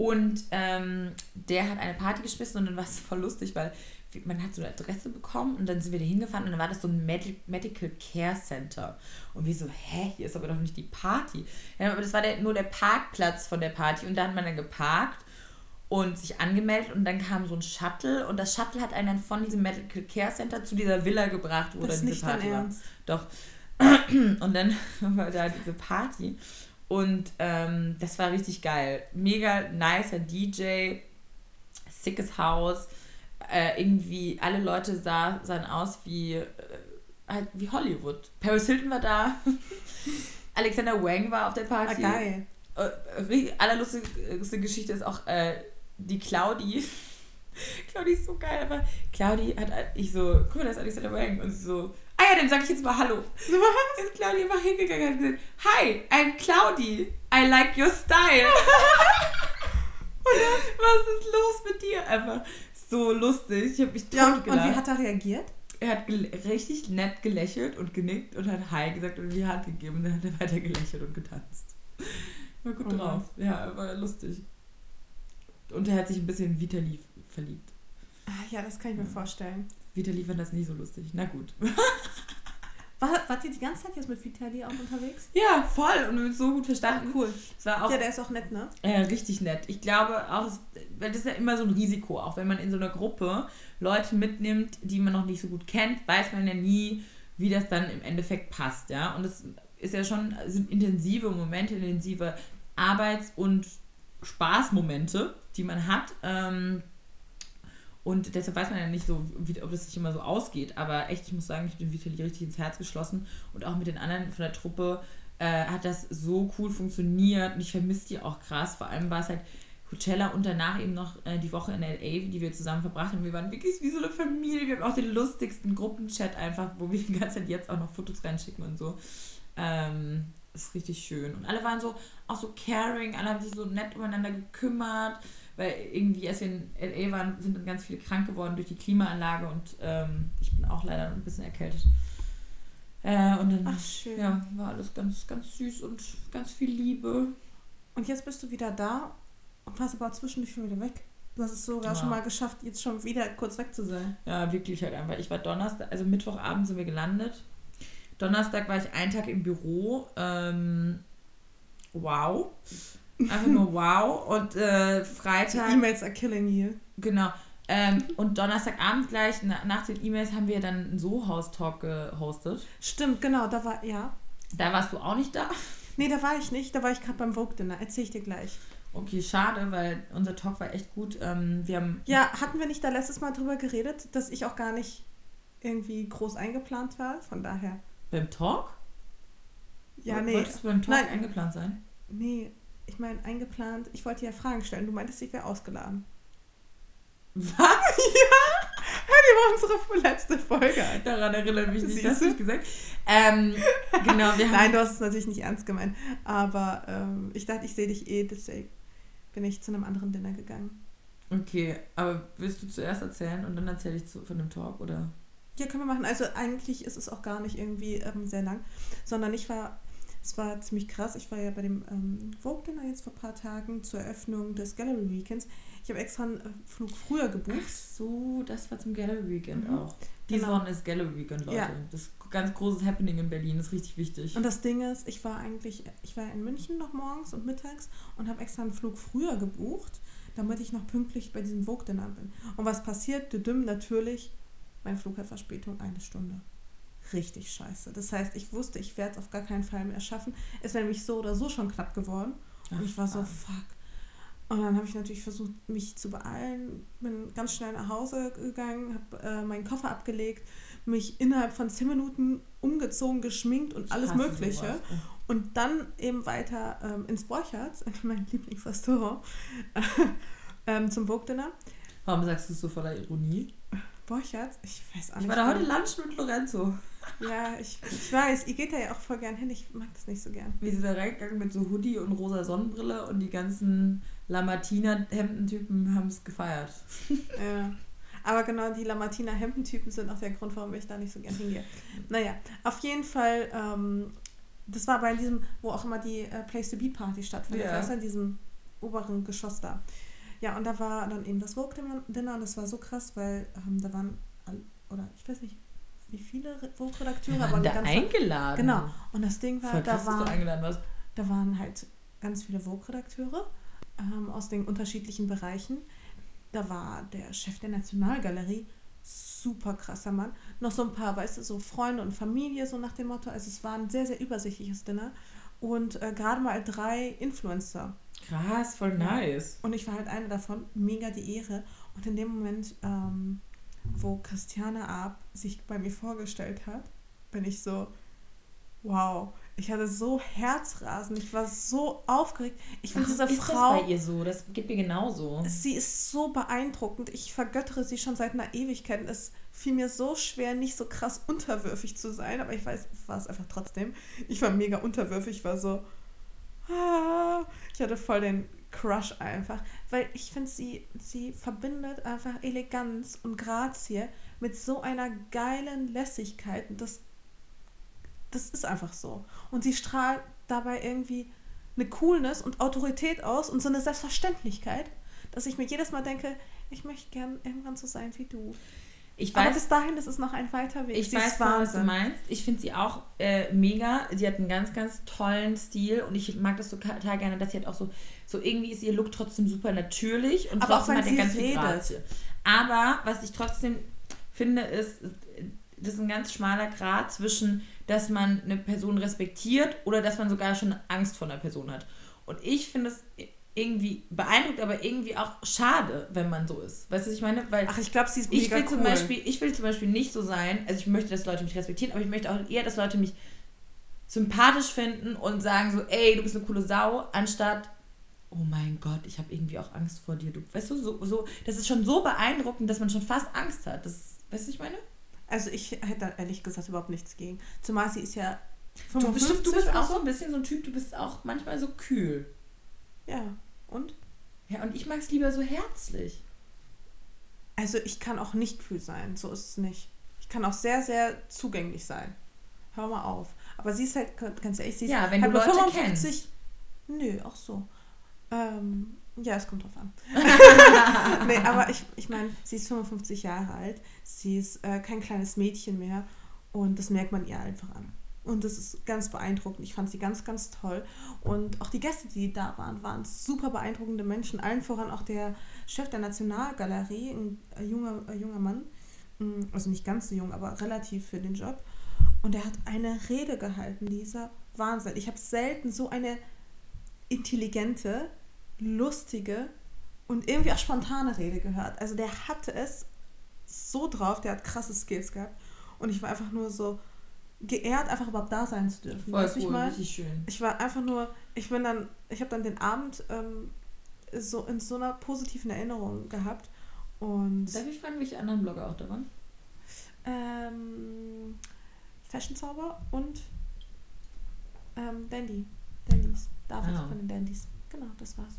Und ähm, der hat eine Party geschmissen und dann war es voll lustig, weil man hat so eine Adresse bekommen und dann sind wir da hingefahren und dann war das so ein Medi Medical Care Center. Und wir so, hä, hier ist aber doch nicht die Party. Ja, aber das war der, nur der Parkplatz von der Party und da hat man dann geparkt und sich angemeldet und dann kam so ein Shuttle und das Shuttle hat einen dann von diesem Medical Care Center zu dieser Villa gebracht, wo das dann diese Party war. Doch. Und dann war da diese Party und ähm, das war richtig geil. Mega nicer DJ, sickes Haus. Äh, irgendwie alle Leute sah, sahen aus wie, äh, halt wie Hollywood. Paris Hilton war da. Alexander Wang war auf der Party. Ah, geil. Äh, allerlustigste Geschichte ist auch äh, die Claudi. Claudi ist so geil, aber Claudi hat ich so, guck mal, das ist Alexander Wang. Und sie so, Ah ja, dann sag ich jetzt mal Hallo. Was? Ist Claudi einfach hingegangen und hat gesagt, Hi, I'm Claudi. I like your style. Was ist los mit dir? Einfach so lustig. Ich habe mich ja, und, und wie hat er reagiert? Er hat richtig nett gelächelt und genickt und hat Hi gesagt und die Hand gegeben. Und dann hat er weiter gelächelt und getanzt. War gut oh drauf. Ja, war lustig. Und er hat sich ein bisschen in Vitali verliebt. Ah, ja, das kann ich mir vorstellen. Vitali fand das nicht so lustig. Na gut. War, wart ihr die ganze Zeit jetzt mit Vitali auch unterwegs? Ja, voll. Und wir haben uns so gut verstanden. Cool. war auch, ja, der ist auch nett, ne? Ja, richtig nett. Ich glaube auch, weil das ist ja immer so ein Risiko, auch wenn man in so einer Gruppe Leute mitnimmt, die man noch nicht so gut kennt, weiß man ja nie, wie das dann im Endeffekt passt, ja. Und es ist ja schon, sind intensive Momente, intensive Arbeits- und Spaßmomente, die man hat. Ähm, und deshalb weiß man ja nicht so, wie, ob das sich immer so ausgeht. Aber echt, ich muss sagen, ich bin Vitali richtig ins Herz geschlossen. Und auch mit den anderen von der Truppe äh, hat das so cool funktioniert. Und ich vermisse die auch krass. Vor allem war es halt Coachella und danach eben noch äh, die Woche in L.A., die wir zusammen verbracht haben. Wir waren wirklich wie so eine Familie. Wir haben auch den lustigsten Gruppenchat einfach, wo wir die ganze Zeit jetzt auch noch Fotos reinschicken und so. Ähm, ist richtig schön. Und alle waren so, auch so caring, alle haben sich so nett umeinander gekümmert weil irgendwie, als wir in LA waren, sind dann ganz viele krank geworden durch die Klimaanlage und ähm, ich bin auch leider ein bisschen erkältet. Äh, und dann Ach, Ja, war alles ganz, ganz süß und ganz viel Liebe. Und jetzt bist du wieder da und warst aber zwischendurch schon wieder weg. Du hast es sogar ja. schon mal geschafft, jetzt schon wieder kurz weg zu sein. Ja, wirklich halt einfach. Ich war Donnerstag, also Mittwochabend sind wir gelandet. Donnerstag war ich einen Tag im Büro. Ähm, wow. Einfach nur wow. Und äh, Freitag. E-Mails are killing you. Genau. Ähm, und Donnerstagabend gleich na, nach den E-Mails haben wir dann einen So-House-Talk gehostet. Stimmt, genau, da war, ja. Da warst du auch nicht da? Nee, da war ich nicht. Da war ich gerade beim Vogue-Dinner. Erzähl ich dir gleich. Okay, schade, weil unser Talk war echt gut. Ähm, wir haben ja, hatten wir nicht da letztes Mal drüber geredet, dass ich auch gar nicht irgendwie groß eingeplant war? Von daher. Beim Talk? Ja, nee. Wolltest du beim Talk Nein. eingeplant sein? Nee, ich meine, eingeplant, ich wollte ja Fragen stellen. Du meintest, ich wäre ausgeladen. Was? ja! Die war unsere letzte Folge. Daran erinnere mich nicht, das hast du gesagt. Ähm, genau, wir haben Nein, du hast es natürlich nicht ernst gemeint. Aber ähm, ich dachte, ich sehe dich eh, deswegen bin ich zu einem anderen Dinner gegangen. Okay, aber willst du zuerst erzählen und dann erzähle ich zu, von dem Talk, oder? Ja, können wir machen. Also eigentlich ist es auch gar nicht irgendwie ähm, sehr lang, sondern ich war Es war ziemlich krass. Ich war ja bei dem ähm, Vogue Dinner jetzt vor ein paar Tagen zur Eröffnung des Gallery Weekends. Ich habe extra einen äh, Flug früher gebucht. Ach so, das war zum Gallery Weekend mhm. auch. Dieses genau. Wochenende ist Gallery Weekend, Leute. Ja. Das ist ein ganz großes Happening in Berlin, das ist richtig wichtig. Und das Ding ist, ich war eigentlich, ich war in München noch morgens und mittags und habe extra einen Flug früher gebucht, damit ich noch pünktlich bei diesem Vogue Dinner bin. Und was passiert? Düdüm, natürlich, mein Flug hat Verspätung eine Stunde richtig scheiße. Das heißt, ich wusste, ich werde es auf gar keinen Fall mehr schaffen. Es wäre nämlich so oder so schon knapp geworden. Und ich war so, fuck. Und dann habe ich natürlich versucht, mich zu beeilen, bin ganz schnell nach Hause gegangen, habe äh, meinen Koffer abgelegt, mich innerhalb von zehn Minuten umgezogen, geschminkt und alles Mögliche. Sowas, Und dann eben weiter ähm, ins Borchards, mein Lieblingsrestaurant, ähm, zum Vogue Dinner. Warum sagst du es so voller Ironie? Borchards? Ich weiß auch nicht. Ich war da heute Lunch mit Lorenzo. Ja, ich, ich weiß, ihr geht da ja auch voll gern hin. Ich mag das nicht so gern. Wir sind da reingegangen mit so Hoodie und rosa Sonnenbrille und die ganzen Lamartina-Hemdentypen haben es gefeiert. Ja. Aber genau, die Lamartina-Hemdentypen sind auch der Grund, warum ich da nicht so gern hingehe. Naja, auf jeden Fall, ähm, das war bei diesem, wo auch immer die äh, Place to Be Party stattfindet, ja. weißt du, in diesem oberen Geschoss da. Ja, und da war dann eben das Vogue-Dinner und das war so krass, weil ähm, da waren, oder ich weiß nicht, wie viele Vogue-Redakteure, aber da eingeladen. Genau. Und das Ding war, Voll da waren, du eingeladen warst. da waren halt ganz viele Vogue-Redakteure ähm, aus den unterschiedlichen Bereichen. Da war der Chef der Nationalgalerie, super krasser Mann. Noch so ein paar, weißt du, so Freunde und Familie, so nach dem Motto. Also es war ein sehr, sehr übersichtliches Dinner. Und äh, gerade mal drei Influencer. Krass, voll nice. Und ich war halt eine davon, mega die Ehre. Und in dem Moment ähm, wo Christiane Ab sich bei mir vorgestellt hat, bin ich so, wow, ich hatte so Herzrasen, ich war so aufgeregt. Ich finde diese ist Frau. Das bei ihr so, das geht mir genauso. Sie ist so beeindruckend. Ich vergöttere sie schon seit einer Ewigkeit. Es fiel mir so schwer, nicht so krass unterwürfig zu sein, aber ich weiß, war es einfach trotzdem. Ich war mega unterwürfig, ich war so. Ah, ich hatte voll den Crush einfach, weil ich finde, sie, sie verbindet einfach Eleganz und Grazie mit so einer geilen Lässigkeit. das, das ist einfach so. Und sie strahlt dabei irgendwie eine Coolness und Autorität aus und so eine Selbstverständlichkeit, dass ich mir jedes Mal denke, ich möchte gern irgendwann so sein wie du. Ich weiß, Aber bis dahin ist es noch ein weiter Weg. Ich sie weiß, was du meinst. Ich finde sie auch äh, mega. Sie hat einen ganz, ganz tollen Stil und ich mag das total gerne, dass sie hat auch so, so irgendwie ist ihr Look trotzdem super natürlich und Aber trotzdem hat er ganz viel Grazie. Aber was ich trotzdem finde, ist, das ist ein ganz schmaler Grad zwischen, dass man eine Person respektiert oder dass man sogar schon Angst vor einer Person hat. Und ich finde es irgendwie beeindruckt, aber irgendwie auch schade, wenn man so ist. Weißt du, was ich meine? Weil Ach, ich glaube, sie ist mega ich will cool. Zum Beispiel, ich will zum Beispiel nicht so sein, also ich möchte, dass Leute mich respektieren, aber ich möchte auch eher, dass Leute mich sympathisch finden und sagen so, ey, du bist eine coole Sau, anstatt, oh mein Gott, ich habe irgendwie auch Angst vor dir. Du, weißt du, so, so, das ist schon so beeindruckend, dass man schon fast Angst hat. Das, weißt du, was ich meine? Also ich hätte da ehrlich gesagt überhaupt nichts gegen. Zumal sie ist ja 55 du, bist, du bist auch so ein bisschen so ein Typ, du bist auch manchmal so kühl. Ja, und? Ja, und ich mag es lieber so herzlich. Also ich kann auch nicht kühl sein, so ist es nicht. Ich kann auch sehr, sehr zugänglich sein. Hör mal auf. Aber sie ist halt, ganz ehrlich, sie ist ja, wenn halt du Leute 55. Kennst. Nö, auch so. Ähm, ja, es kommt drauf an. nee, aber ich, ich meine, sie ist 55 Jahre alt. Sie ist äh, kein kleines Mädchen mehr. Und das merkt man ihr einfach an. Und das ist ganz beeindruckend. Ich fand sie ganz, ganz toll. Und auch die Gäste, die da waren, waren super beeindruckende Menschen. Allen voran auch der Chef der Nationalgalerie, ein junger, ein junger Mann. Mm, also nicht ganz so jung, aber relativ für den Job. Und er hat eine Rede gehalten, dieser Wahnsinn. Ich habe selten so eine intelligente, lustige und irgendwie auch spontane Rede gehört. Also der hatte es so drauf, der hat krasse Skills gehabt. Und ich war einfach nur so, geehrt, einfach überhaupt da sein zu dürfen. Voll weißt cool, ich mein? richtig schön. Ich war einfach nur, ich bin dann, ich habe dann den Abend ähm, so in so einer positiven Erinnerung gehabt. Und Darf ich fragen, welche anderen Blogger auch da waren? Ähm, Fashion Zauber und ähm, Dandy. Dandys. David ah. von den Dandys. Genau, das war's.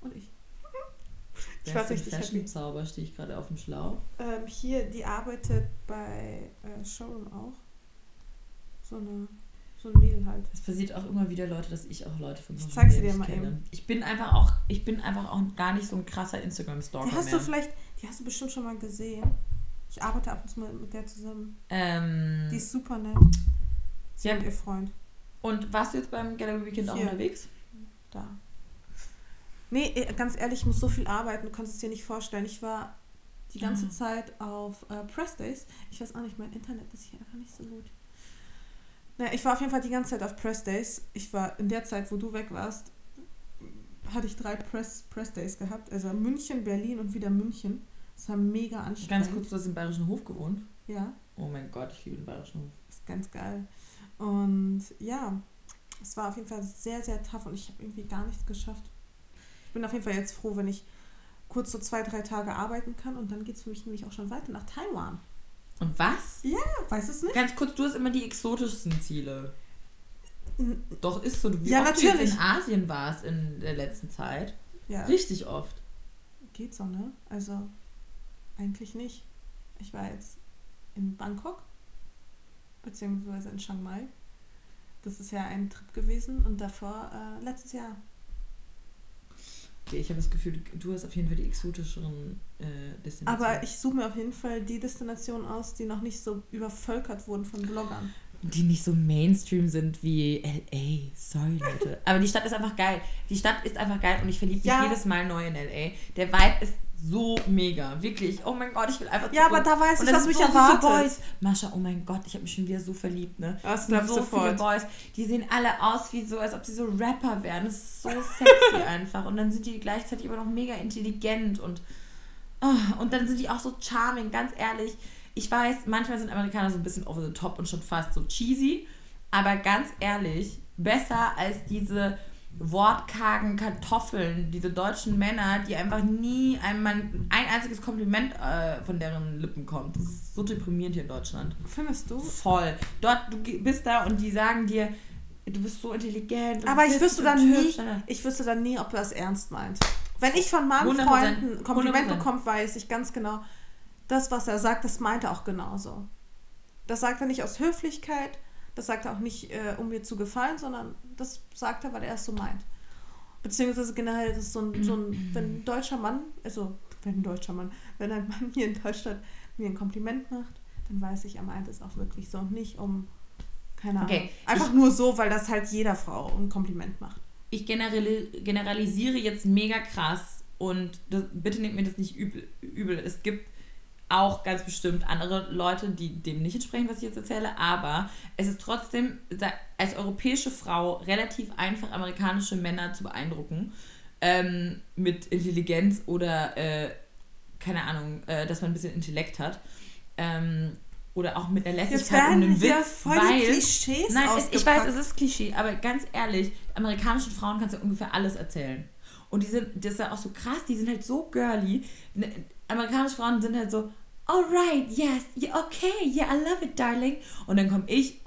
Und ich. Ich war richtig Fashion Zauber stehe ich gerade auf dem Schlauch. Ähm, hier, die arbeitet bei äh, Showroom auch so eine, so ein Mädel halt. Es passiert auch immer wieder, Leute, dass ich auch Leute von Ich zeig sie dir mal kenne. eben. Ich bin einfach auch, ich bin einfach auch gar nicht so ein krasser Instagram-Stalker Die hast mehr. du vielleicht, die hast du bestimmt schon mal gesehen. Ich arbeite ab und zu mal mit der zusammen. Ähm, die ist super nett. Sie ja. und ihr Freund. Und warst du jetzt beim Gallery Weekend Hier. auch unterwegs? Da. Nee, äh, ganz ehrlich, ich muss so viel arbeiten, du kannst es dir nicht vorstellen. Ich war die ganze ah. Zeit auf äh, Press Days. Ich weiß auch nicht, mein Internet ist hier einfach nicht so gut. Naja, ich war auf jeden Fall die ganze Zeit auf Press Days. Ich war in der Zeit, wo du weg warst, hatte ich drei Press, Press Days gehabt. Also München, Berlin und wieder München. Das war mega anstrengend. Ganz kurz, du hast im Bayerischen Hof gewohnt? Ja. Oh mein Gott, ich liebe den Bayerischen Hof. Das ist ganz geil. Und ja, es war auf jeden Fall sehr, sehr tough und ich habe irgendwie gar nichts geschafft. Ich bin auf jeden Fall jetzt froh, wenn ich kurz so zwei, drei Tage arbeiten kann und dann geht es für mich nämlich auch schon weiter nach Taiwan. Und was? Ja, weiß es nicht. Ganz kurz, du hast immer die exotischsten Ziele. Doch, ist so. Wie ja, oft natürlich. du jetzt in Asien warst in der letzten Zeit. Ja. Richtig oft. Geht so, ne? Also, eigentlich nicht. Ich war jetzt in Bangkok, beziehungsweise in Chiang Mai. Das ist ja ein Trip gewesen und davor äh, letztes Jahr Okay, ich habe das Gefühl, du hast auf jeden Fall die exotischeren äh, Destinationen. Aber ich suche mir auf jeden Fall die Destinationen aus, die noch nicht so übervölkert wurden von Bloggern. Die nicht so Mainstream sind wie LA. Sorry, Leute. Aber die Stadt ist einfach geil. Die Stadt ist einfach geil und ich verliebe mich ja. jedes Mal neu in LA. Der Vibe ist so mega. Wirklich. Oh mein Gott, ich will einfach Ja, aber da weiß ich, was mich so erwartet. Boys. Mascha, oh mein Gott, ich habe mich schon wieder so verliebt, ne? Das so sofort. viele Boys. Die sehen alle aus wie so, als ob sie so Rapper wären. Das ist so sexy einfach. Und dann sind die gleichzeitig aber noch mega intelligent und oh, und dann sind die auch so charming, ganz ehrlich. Ich weiß, manchmal sind Amerikaner so ein bisschen over the top und schon fast so cheesy, aber ganz ehrlich, besser als diese wortkargen Kartoffeln, diese deutschen Männer, die einfach nie einmal ein einziges Kompliment äh, von deren Lippen kommt. Das ist so deprimierend hier in Deutschland. Findest du? Voll. Dort, du bist da und die sagen dir, du bist so intelligent. Aber ich wüsste dann nie, ich wüsste dann nie, ob er das ernst meint. Wenn ich von meinen Freunden ein Kompliment bekomme, weiß ich ganz genau, das, was er sagt, das meint er auch genauso. Das sagt er nicht aus Höflichkeit, das sagt er auch nicht, äh, um mir zu gefallen, sondern das sagt er, weil er es so meint. Beziehungsweise generell ist es so ein, so ein, wenn ein deutscher Mann, also wenn ein deutscher Mann, wenn ein Mann hier in Deutschland mir ein Kompliment macht, dann weiß ich, er meint es auch wirklich so und nicht um, keine Ahnung, okay. einfach ich, nur so, weil das halt jeder Frau ein Kompliment macht. Ich generalisiere jetzt mega krass und das, bitte nehmt mir das nicht übel, übel. Es gibt auch ganz bestimmt andere Leute, die dem nicht entsprechen, was ich jetzt erzähle, aber es ist trotzdem als europäische Frau relativ einfach, amerikanische Männer zu beeindrucken ähm, mit Intelligenz oder, äh, keine Ahnung, äh, dass man ein bisschen Intellekt hat. Ähm, oder auch mit der Lässigkeit und einem Witz, voll weil Klischees nein, es, ich weiß, es ist Klischee, aber ganz ehrlich, amerikanischen Frauen kannst du ungefähr alles erzählen. Und die sind, das ist ja auch so krass, die sind halt so girly. Amerikanische Frauen sind halt so, alright, yes, yeah, okay, yeah, I love it, darling. Und dann komme ich,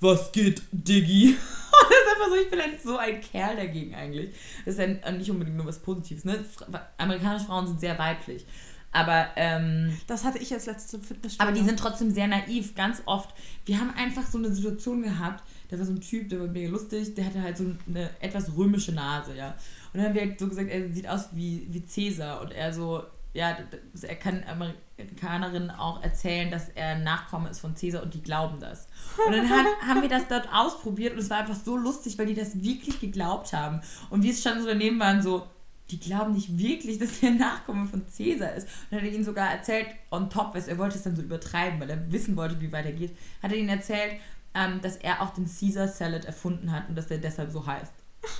was geht, Diggi? Und das ist einfach so, ich bin halt so ein Kerl dagegen eigentlich. Das ist ja nicht unbedingt nur was Positives, ne? Amerikanische Frauen sind sehr weiblich. Aber, ähm, Das hatte ich jetzt letztes im Fitnessstudio. Aber die sind trotzdem sehr naiv, ganz oft. Wir haben einfach so eine Situation gehabt, da war so ein Typ, der war mega lustig, der hatte halt so eine etwas römische Nase, ja. Und dann haben wir halt so gesagt, er sieht aus wie, wie Cäsar. Und er so, ja, er kann Amerikanerinnen auch erzählen, dass er Nachkomme ist von Cäsar und die glauben das. Und dann hat, haben wir das dort ausprobiert und es war einfach so lustig, weil die das wirklich geglaubt haben. Und wir standen so daneben, waren so, die glauben nicht wirklich, dass er Nachkomme von Cäsar ist. Und dann hat er ihnen sogar erzählt, on top, er wollte es dann so übertreiben, weil er wissen wollte, wie weiter geht, hat er ihnen erzählt, ähm, dass er auch den Caesar Salad erfunden hat und dass er deshalb so heißt.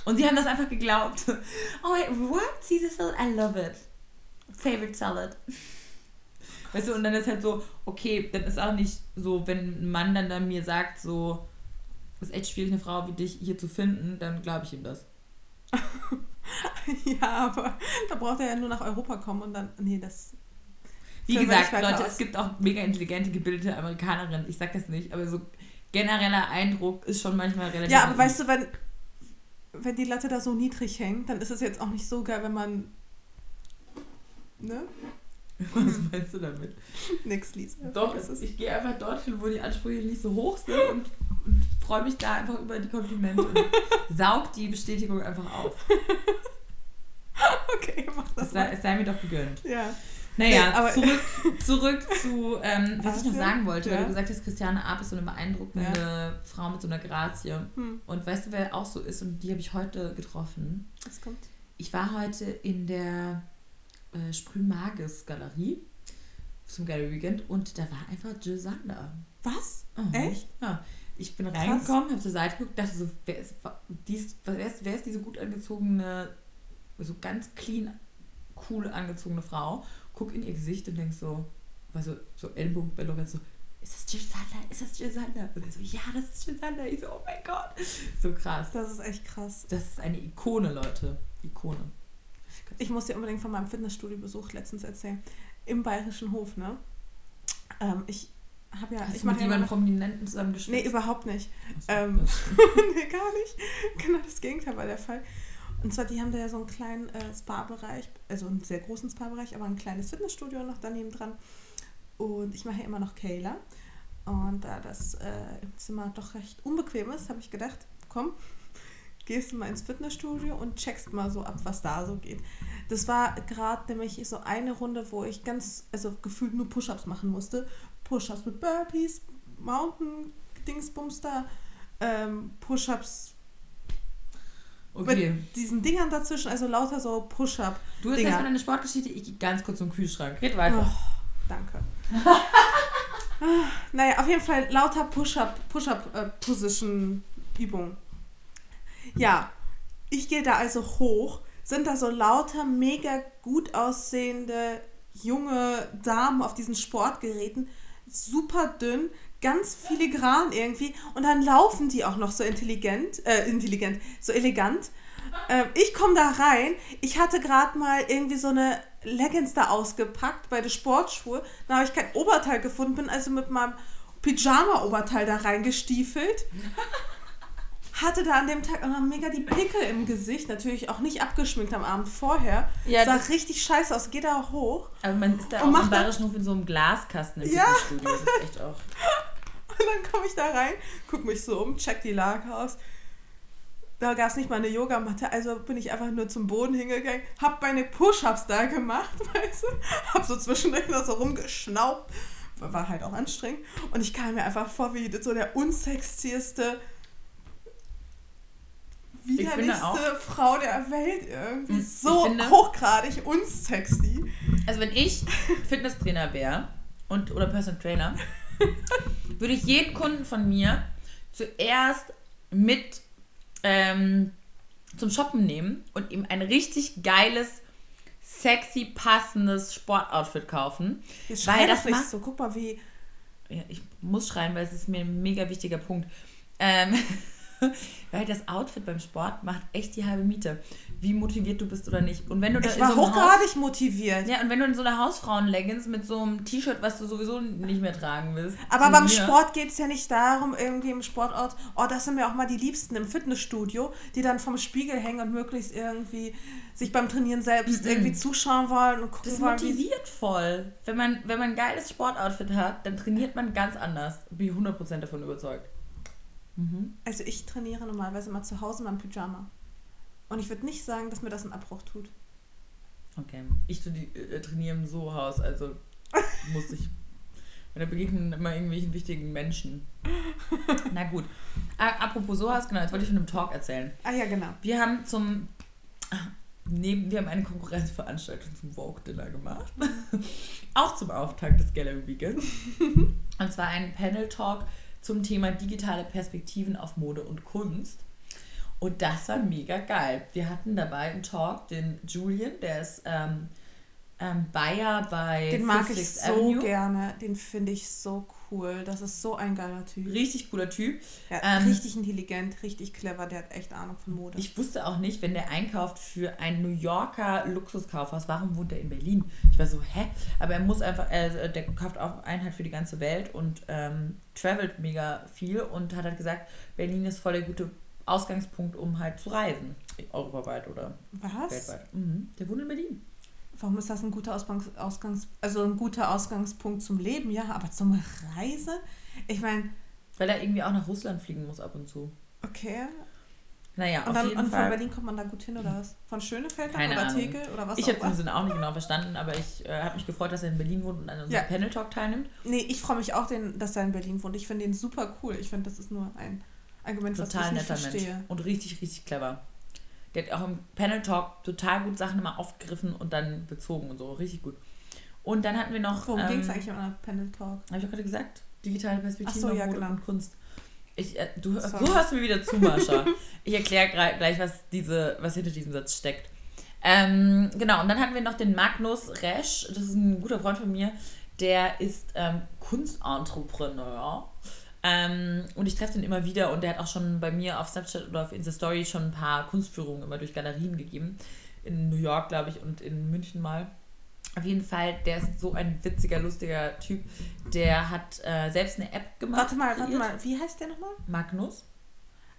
Und sie haben das einfach geglaubt. Oh, wait, what? Caesar Salad? I love it. Favorite Salad. Weißt du, und dann ist halt so, okay, dann ist auch nicht so, wenn ein Mann dann, dann mir sagt, so, es ist echt schwierig, eine Frau wie dich hier zu finden, dann glaube ich ihm das. ja, aber da braucht er ja nur nach Europa kommen und dann, nee, das. Wie gesagt, Leute, aus. es gibt auch mega intelligente, gebildete Amerikanerinnen, ich sag das nicht, aber so genereller Eindruck ist schon manchmal relativ. Ja, aber weißt du, wenn, wenn die Latte da so niedrig hängt, dann ist es jetzt auch nicht so geil, wenn man Ne? Was meinst du damit? Nix, Lisa. Doch, ich gehe einfach dorthin, wo die Ansprüche nicht so hoch sind und, und freue mich da einfach über die Komplimente und saug die Bestätigung einfach auf. Okay, mach das. Es sei, es sei mir doch gegönnt. Ja. Naja, nee, zurück, zurück zu, ähm, was ich noch sagen wollte, ja. weil du gesagt hast, Christiane Ab ist so eine beeindruckende ja. Frau mit so einer Grazie. Hm. Und weißt du, wer auch so ist? Und die habe ich heute getroffen. Was kommt? Ich war heute in der äh, Sprühmages Galerie zum Gallery Weekend und da war einfach Jill Sander. Was? Mhm. Echt? Ja. Ich bin reingekommen, habe zur Seite geguckt, dachte so, wer ist, dies, wer, ist, wer ist diese gut angezogene, so ganz clean, cool angezogene Frau? Guck in ihr Gesicht und denk so, war so, so Ellbogen bei Lorenz so, ist das Jill Sander? Ist das Jill Sander? Und er so, ja, das ist Jill Sander. Ich so, oh mein Gott. So krass. Das ist echt krass. Das ist eine Ikone, Leute. Ikone. Ich muss dir unbedingt von meinem Fitnessstudio-Besuch letztens erzählen. Im Bayerischen Hof, ne? Ähm, ich habe ja. Hast ich du mit jemandem Prominenten zusammen gespielt? Nee, überhaupt nicht. So, ähm, nee, gar nicht. Genau das Gegenteil war der Fall. Und zwar, die haben da ja so einen kleinen äh, Spa-Bereich, also einen sehr großen Spa-Bereich, aber ein kleines Fitnessstudio noch daneben dran. Und ich mache ja immer noch Kayla. Und da das äh, im Zimmer doch recht unbequem ist, habe ich gedacht, komm, gehst du mal ins Fitnessstudio und checkst mal so ab, was da so geht. Das war gerade nämlich so eine Runde, wo ich ganz, also gefühlt nur Push-Ups machen musste. Push-Ups mit Burpees, Mountain, Dingsbums da, ähm, Push-Ups Okay. Mit diesen Dingern dazwischen, also lauter so Push-Up. Du hast erstmal deine Sportgeschichte, ich gehe ganz kurz zum Kühlschrank. Red weiter. Oh, danke. naja, auf jeden Fall lauter Push-Up, Push-Up-Position-Übungen. Ja, ich gehe da also hoch, sind da so lauter mega gut aussehende junge Damen auf diesen Sportgeräten, super dünn, ganz filigran irgendwie. Und dann laufen die auch noch so intelligent, äh, intelligent, so elegant. Äh, ich komme da rein, ich hatte gerade mal irgendwie so eine Leggings da ausgepackt bei der Sportschuhe, da habe ich kein Oberteil gefunden, bin also mit meinem Pyjama-Oberteil da reingestiefelt. Hatte da an dem Tag auch noch mega die Pickel im Gesicht, natürlich auch nicht abgeschminkt am Abend vorher. Ja, sah richtig scheiße aus, geht da hoch. Aber man ist da auch im Bayerischen Hof in so einem Glaskasten im ja. Das ist echt auch. Und dann komme ich da rein, guck mich so um, check die Lage aus. Da gab es nicht mal eine Yogamatte, also bin ich einfach nur zum Boden hingegangen, hab meine Push-Ups da gemacht, weißt du, hab so zwischendurch noch so rumgeschnaubt, war halt auch anstrengend. Und ich kam mir einfach vor wie so der unsexieste, widerlichste Frau der Welt irgendwie. Hm, so finde, hochgradig unsexy. Also wenn ich Fitnesstrainer wäre und oder Personal Trainer, würde ich jeden Kunden von mir zuerst mit ähm, zum Shoppen nehmen und ihm ein richtig geiles, sexy, passendes Sportoutfit kaufen. Jetzt weil das nicht so. Guck mal, wie. Ja, ich muss schreien, weil es ist mir ein mega wichtiger Punkt. Ähm, weil das Outfit beim Sport macht echt die halbe Miete wie motiviert du bist oder nicht. Und wenn du ich war so hochgradig motiviert. Ja, und wenn du in so einer Hausfrauen-Leggings mit so einem T-Shirt, was du sowieso nicht mehr tragen willst. Aber beim mir. Sport geht es ja nicht darum, irgendwie im Sportort, oh, das sind mir auch mal die Liebsten im Fitnessstudio, die dann vom Spiegel hängen und möglichst irgendwie sich beim Trainieren selbst mhm. irgendwie zuschauen wollen und gucken das wollen. Das motiviert voll. Wenn man, wenn man ein geiles Sportoutfit hat, dann trainiert man ganz anders. Bin ich 100% davon überzeugt. Mhm. Also ich trainiere normalerweise mal zu Hause in meinem Pyjama. Und ich würde nicht sagen, dass mir das einen Abbruch tut. Okay. Ich äh, trainiere im Sohaus, also muss ich. Da begegnen immer irgendwelchen wichtigen Menschen. Na gut. Apropos Sohaus, genau, jetzt wollte ich von einem Talk erzählen. Ah ja, genau. Wir haben zum. Neben, wir haben eine Konkurrenzveranstaltung zum Vogue Dinner gemacht. Auch zum Auftakt des Gallery Weekends. und zwar einen Panel-Talk zum Thema digitale Perspektiven auf Mode und Kunst. Und das war mega geil. Wir hatten dabei im Talk den Julian, der ist ähm, ähm, Bayer bei Den mag ich so Avenue. gerne. Den finde ich so cool. Das ist so ein geiler Typ. Richtig cooler Typ. Ja, ähm, richtig intelligent, richtig clever. Der hat echt Ahnung von Mode. Ich wusste auch nicht, wenn der einkauft für ein New Yorker Luxuskaufhaus, warum wohnt er in Berlin? Ich war so, hä? Aber er muss einfach, äh, der kauft auch Einheit für die ganze Welt und ähm, travelt mega viel und hat halt gesagt, Berlin ist voll der gute Ausgangspunkt, um halt zu reisen. Europaweit oder Was? weltweit. Mhm. Der wohnt in Berlin. Warum ist das ein guter Ausgangs, Ausgangs also ein guter Ausgangspunkt zum Leben? Ja, aber zum Reise? Ich meine. Weil er irgendwie auch nach Russland fliegen muss ab und zu. Okay. Naja, und, dann, und von Berlin kommt man da gut hin oder was? Von Schönefeld Keine oder Ahnung. Tegel oder was? Ich habe den Sinn auch nicht genau verstanden, aber ich äh, habe mich gefreut, dass er in Berlin wohnt und an unserem ja. Panel Talk teilnimmt. Nee, ich freue mich auch, den, dass er in Berlin wohnt. Ich finde den super cool. Ich finde, das ist nur ein Argument, total was ich nicht verstehe. Mensch. Und richtig, richtig clever. Der hat auch im Panel Talk total gut Sachen immer aufgegriffen und dann bezogen und so. Richtig gut. Und dann hatten wir noch. Worum ähm, ging es eigentlich im Panel Talk? Habe ich auch gerade gesagt. Digitale Perspektive so, ja, und Kunst. Ich, äh, du, du hörst mir wieder zu, Mascha. ich erkläre gleich, was, diese, was hinter diesem Satz steckt. Ähm, genau, und dann hatten wir noch den Magnus Resch. Das ist ein guter Freund von mir. Der ist ähm, Kunstentrepreneur. Ähm, und ich treffe den immer wieder und der hat auch schon bei mir auf Snapchat oder auf Insta Story schon ein paar Kunstführungen immer durch Galerien gegeben. In New York, glaube ich, und in München mal. Auf jeden Fall, der ist so ein witziger, lustiger Typ. Der hat äh, selbst eine App gemacht. Warte mal, warte mal. Wie heißt der nochmal? Magnus.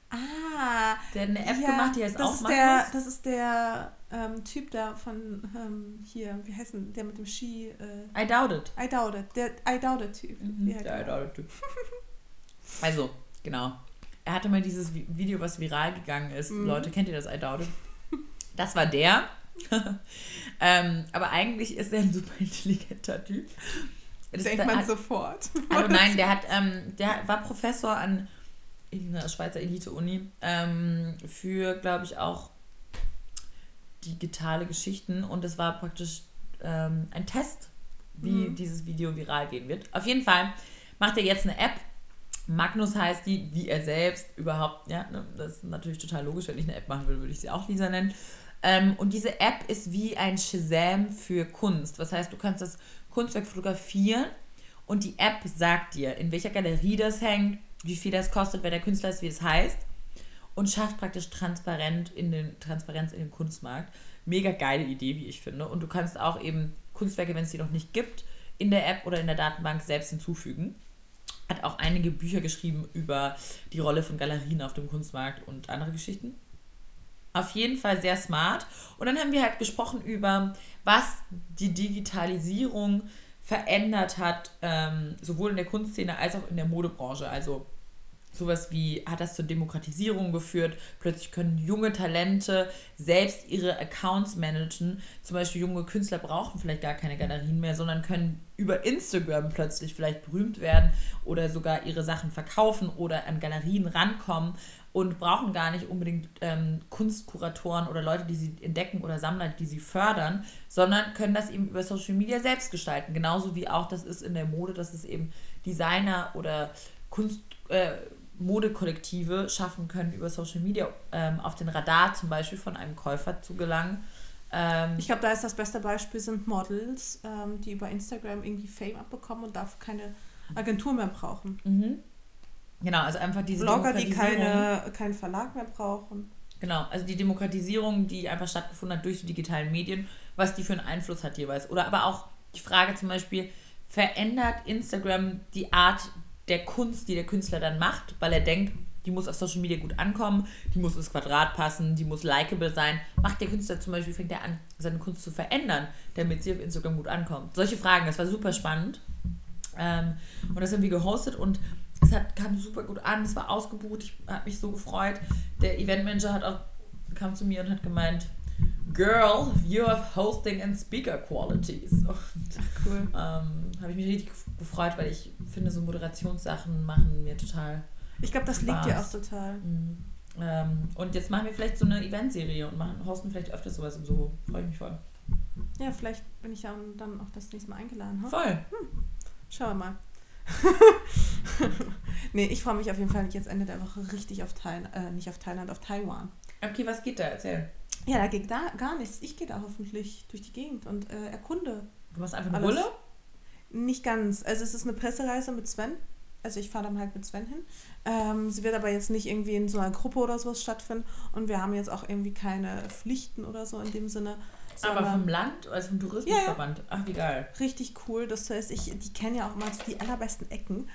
Ah. Der hat eine App ja, gemacht, die heißt das auch ist Magnus. Der, das ist der ähm, Typ da von ähm, hier, wie heißt denn der mit dem Ski? Äh, I Doubt It. I Doubt It. Der I Doubt It Typ. Mhm, der I Doubt It Typ. also, genau. Er hatte mal dieses Video, was viral gegangen ist. Mhm. Leute, kennt ihr das I Doubt It? Das war der. ähm, aber eigentlich ist er ein super intelligenter Typ. Das Denkt man hat, sofort. Also nein, der hat, ähm, der war Professor an einer Schweizer Elite-Uni ähm, für, glaube ich, auch digitale Geschichten und es war praktisch ähm, ein Test, wie mhm. dieses Video viral gehen wird. Auf jeden Fall macht er jetzt eine App. Magnus heißt die, wie er selbst überhaupt, ja, ne, das ist natürlich total logisch, wenn ich eine App machen würde, würde ich sie auch Lisa nennen. Ähm, und diese App ist wie ein Shazam für Kunst. Was heißt, du kannst das Kunstwerk fotografieren und die App sagt dir, in welcher Galerie das hängt, wie viel das kostet, wer der Künstler ist, wie es heißt und schafft praktisch transparent in den, Transparenz in den Kunstmarkt. Mega geile Idee, wie ich finde. Und du kannst auch eben Kunstwerke, wenn es die noch nicht gibt, in der App oder in der Datenbank selbst hinzufügen. Hat auch einige Bücher geschrieben über die Rolle von Galerien auf dem Kunstmarkt und andere Geschichten. Auf jeden Fall sehr smart. Und dann haben wir halt gesprochen über, was die Digitalisierung verändert hat, ähm, sowohl in der Kunstszene als auch in der Modebranche. Also sowas wie, hat das zur Demokratisierung geführt? Plötzlich können junge Talente selbst ihre Accounts managen. Zum Beispiel junge Künstler brauchen vielleicht gar keine Galerien mehr, sondern können über Instagram plötzlich vielleicht berühmt werden oder sogar ihre Sachen verkaufen oder an Galerien rankommen und brauchen gar nicht unbedingt ähm, Kunstkuratoren oder Leute, die sie entdecken oder Sammler, die sie fördern, sondern können das eben über Social Media selbst gestalten. Genauso wie auch das ist in der Mode, dass es eben Designer oder Kunst, äh, Modekollektive schaffen können, über Social Media ähm, auf den Radar zum Beispiel von einem Käufer zu gelangen. Ähm, ich glaube, da ist das beste Beispiel sind Models, ähm, die über Instagram irgendwie Fame abbekommen und dafür keine Agentur mehr brauchen. Mhm. Genau, also einfach diese Blogger, die keine, keinen Verlag mehr brauchen. Genau, also die Demokratisierung, die einfach stattgefunden hat durch die digitalen Medien, was die für einen Einfluss hat jeweils. Oder aber auch die Frage zum Beispiel, verändert Instagram die Art der Kunst, die der Künstler dann macht, weil er denkt, die muss auf Social Media gut ankommen, die muss ins Quadrat passen, die muss likable sein. Macht der Künstler zum Beispiel, fängt er an, seine Kunst zu verändern, damit sie auf Instagram gut ankommt. Solche Fragen, das war super spannend. Ähm, und das haben wir gehostet und es hat, kam super gut an, es war ausgebucht, ich habe mich so gefreut. Der Eventmanager hat auch, kam zu mir und hat gemeint, Girl, you have hosting and speaker qualities. Und, Ach, cool. Ähm, habe ich mich richtig gefreut, weil ich finde, so Moderationssachen machen mir total. Ich glaube, das Spaß. liegt dir auch total. Mhm. Ähm, und jetzt machen wir vielleicht so eine Eventserie und machen, hosten vielleicht öfter sowas im Soho. Freue ich mich voll. Ja, vielleicht bin ich ja dann auch das nächste Mal eingeladen. Huh? Voll. Hm. Schauen wir mal. nee, ich freue mich auf jeden Fall jetzt Ende der Woche richtig auf Thailand, äh, nicht auf Thailand, auf Taiwan. Okay, was geht da? Erzähl. Ja, da geht da gar nichts. Ich gehe da hoffentlich durch die Gegend und äh, erkunde. Du machst einfach eine Bulle? Nicht ganz. Also es ist eine Pressereise mit Sven. Also ich fahre dann halt mit Sven hin. Ähm, sie wird aber jetzt nicht irgendwie in so einer Gruppe oder sowas stattfinden. Und wir haben jetzt auch irgendwie keine Pflichten oder so in dem Sinne. Aber vom Land, also vom Tourismusverband. Ja. Ach, wie geil. Richtig cool. Das heißt, ich, die kennen ja auch mal so die allerbesten Ecken.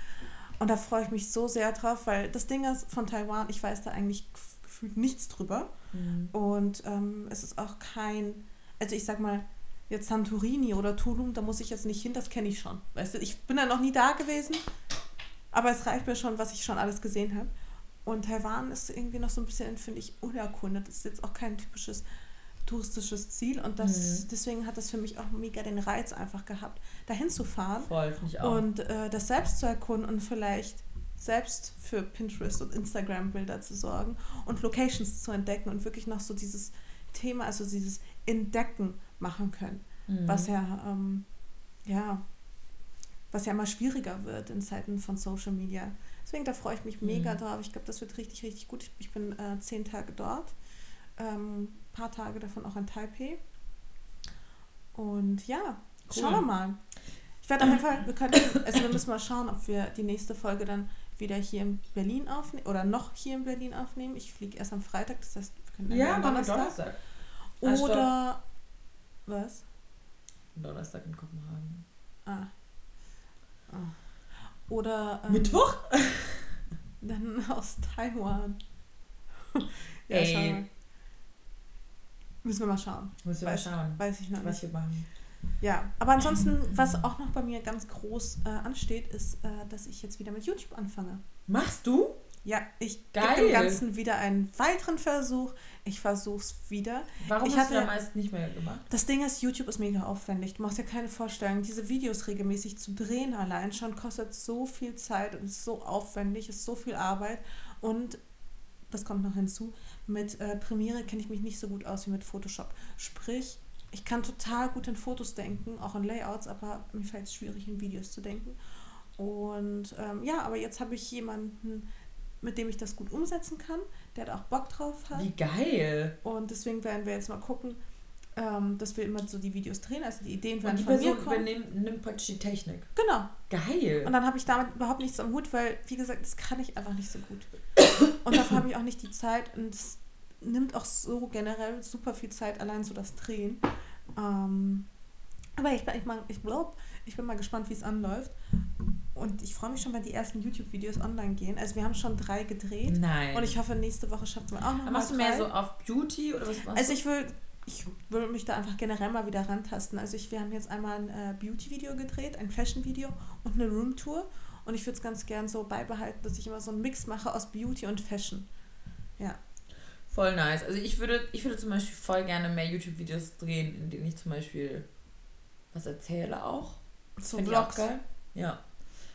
Und da freue ich mich so sehr drauf, weil das Ding ist von Taiwan, ich weiß da eigentlich gefühlt nichts drüber. Mhm. Und ähm, es ist auch kein, also ich sag mal, jetzt Santorini oder Tulum, da muss ich jetzt nicht hin, das kenne ich schon. Weißt du, ich bin da noch nie da gewesen, Aber es reicht mir schon, was ich schon alles gesehen habe. Und Taiwan ist irgendwie noch so ein bisschen, finde ich, unerkundet. Das ist jetzt auch kein typisches touristisches Ziel und das, mhm. deswegen hat das für mich auch mega den Reiz einfach gehabt, dahin zu fahren Voll, ich auch. und äh, das selbst zu erkunden und vielleicht selbst für Pinterest und Instagram Bilder zu sorgen und Locations zu entdecken und wirklich noch so dieses Thema, also dieses Entdecken machen können, mhm. was ja ähm, ja was ja immer schwieriger wird in Zeiten von Social Media. Deswegen da freue ich mich mega mhm. drauf. Ich glaube, das wird richtig richtig gut. Ich, ich bin äh, zehn Tage dort ähm, paar Tage davon auch in Taipei. Und ja, cool. schauen wir mal. Ich werde auf jeden Fall, wir können, also wir müssen mal schauen, ob wir die nächste Folge dann wieder hier in Berlin aufnehmen oder noch hier in Berlin aufnehmen. Ich fliege erst am Freitag, das heißt, wir können dann ja, Donnerstag. Donnerstag. Oder was? Donnerstag in Kopenhagen. Ah. oh. Oder ähm, Mittwoch? dann aus Taiwan. ja, Ey, Müssen wir mal schauen. Müssen wir weiß, mal schauen. Weiß ich noch was nicht. wir machen. Ja, aber ansonsten, was auch noch bei mir ganz groß äh, ansteht, ist, äh, dass ich jetzt wieder mit YouTube anfange. Machst du? Ja, ich gebe dem Ganzen wieder einen weiteren Versuch. Ich versuche es wieder. Warum ich hast hatte, du meist nicht mehr gemacht? Das Ding ist, YouTube ist mega aufwendig. Du machst dir keine Vorstellung. Diese Videos regelmäßig zu drehen allein schon kostet so viel Zeit und ist so aufwendig, ist so viel Arbeit. Und das kommt noch hinzu, mit äh, Premiere kenne ich mich nicht so gut aus wie mit Photoshop. Sprich, ich kann total gut in Fotos denken, auch in Layouts, aber mir fällt es schwierig, in Videos zu denken. Und ähm, ja, aber jetzt habe ich jemanden, mit dem ich das gut umsetzen kann, der da auch Bock drauf hat. Wie geil! Und deswegen werden wir jetzt mal gucken, ähm, dass wir immer so die Videos drehen. Also die Ideen werden und die von Person mir kommen. übernimmt nimmt praktisch die Technik. Genau. Geil. Und dann habe ich damit überhaupt nichts am Hut, weil, wie gesagt, das kann ich einfach nicht so gut. Und dafür habe ich auch nicht die Zeit und es nimmt auch so generell super viel Zeit, allein so das Drehen. Ähm, aber ich, ich, ich glaube, ich bin mal gespannt, wie es anläuft. Und ich freue mich schon, wenn die ersten YouTube-Videos online gehen. Also wir haben schon drei gedreht. Nein. Und ich hoffe, nächste Woche schaffen wir auch noch Aber Machst du mehr so auf Beauty oder was machst Also ich will ich will mich da einfach generell mal wieder rantasten. Also ich, wir haben jetzt einmal ein äh, Beauty-Video gedreht, ein Fashion-Video und eine Room-Tour. Und ich würde es ganz gern so beibehalten, dass ich immer so einen Mix mache aus Beauty und Fashion. Ja. Voll nice. Also ich würde, ich würde zum Beispiel voll gerne mehr YouTube-Videos drehen, in denen ich zum Beispiel was erzähle auch. So Vlogs. Ja.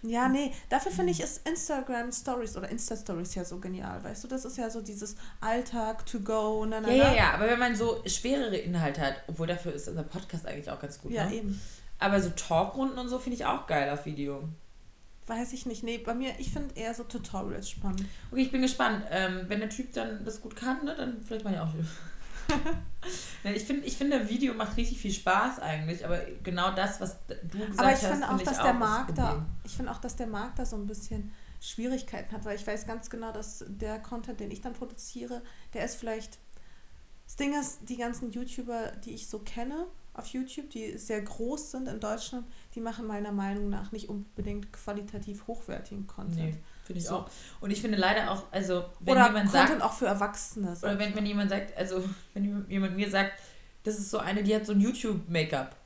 Ja, nee, dafür finde ich ist Instagram Stories oder Insta Stories ja so genial, weißt du? Das ist ja so dieses Alltag to go. Na, na, ja, ja, ja, aber wenn man so schwerere Inhalte hat, obwohl dafür ist unser Podcast eigentlich auch ganz gut. Ja, ne? eben. Aber so Talkrunden und so finde ich auch geil auf Video. Weiß ich nicht. Nee, bei mir, ich finde eher so Tutorials spannend. Okay, ich bin gespannt. Ähm, wenn der Typ dann das gut kann, ne, dann vielleicht mal ja auch. Ich, find, ich finde, Video macht richtig viel Spaß eigentlich, aber genau das, was du gesagt aber ich hast, finde auch, find dass auch der Markt da, ich finde auch, dass der Markt da so ein bisschen Schwierigkeiten hat, weil ich weiß ganz genau, dass der Content, den ich dann produziere, der ist vielleicht. Das Ding ist, die ganzen YouTuber, die ich so kenne, auf YouTube, die sehr groß sind in Deutschland, die machen meiner Meinung nach nicht unbedingt qualitativ hochwertigen Content. Nee, finde ich so. auch. Und ich finde leider auch, also wenn oder jemand Content sagt, auch für Erwachsene. Oder wenn, wenn jemand sagt, also wenn jemand mir sagt, das ist so eine, die hat so ein YouTube-Make-up.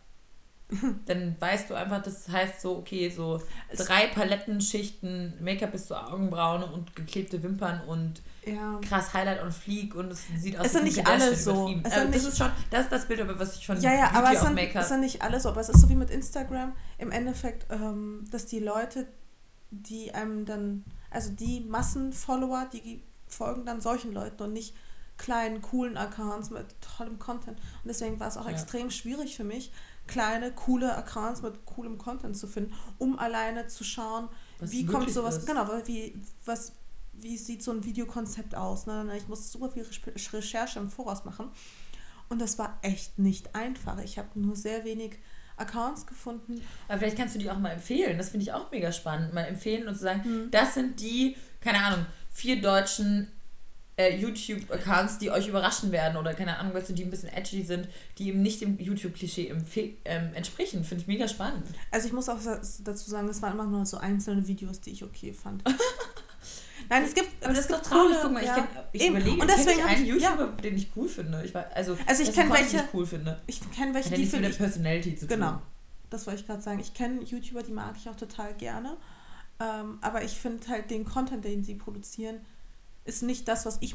dann weißt du einfach, das heißt so, okay, so drei Palettenschichten Make-up bis zur Augenbrauen und geklebte Wimpern und ja. krass Highlight und Flieg und es sieht aus wie ein nicht alles so. Es also das ist schon, das ist das Bild, was ich von ja, ja, aber es sind, es sind nicht alles so, aber es ist so wie mit Instagram im Endeffekt, ähm, dass die Leute, die einem dann, also die Massenfollower, die folgen dann solchen Leuten und nicht kleinen, coolen Accounts mit tollem Content. Und deswegen war es auch ja. extrem schwierig für mich, kleine, coole Accounts mit coolem Content zu finden, um alleine zu schauen, was wie kommt sowas, ist. genau, wie, was, wie sieht so ein Videokonzept aus. Ne? Ich musste super viel Recherche im Voraus machen. Und das war echt nicht einfach. Ich habe nur sehr wenig Accounts gefunden. Aber vielleicht kannst du die auch mal empfehlen. Das finde ich auch mega spannend. Mal empfehlen und zu sagen, hm. das sind die, keine Ahnung, vier deutschen äh, YouTube-Accounts, die euch überraschen werden oder keine Ahnung, weißt du, die ein bisschen edgy sind, die eben nicht dem YouTube-Klischee ähm, entsprechen. Finde ich mega spannend. Also ich muss auch dazu sagen, es waren immer nur so einzelne Videos, die ich okay fand. Nein, es gibt. Aber das ist doch traurig. Guck mal, ja. ich, kenn, ich überlege, und deswegen ich einen YouTuber, ja. den ich cool finde. Ich war, also, also ich kenne welche. Ich cool finde. Ich kenne welche, die finde. Der Personality zu tun. Genau. Das wollte ich gerade sagen. Ich kenne YouTuber, die mag ich auch total gerne. Ähm, aber ich finde halt den Content, den sie produzieren, ist nicht das, was ich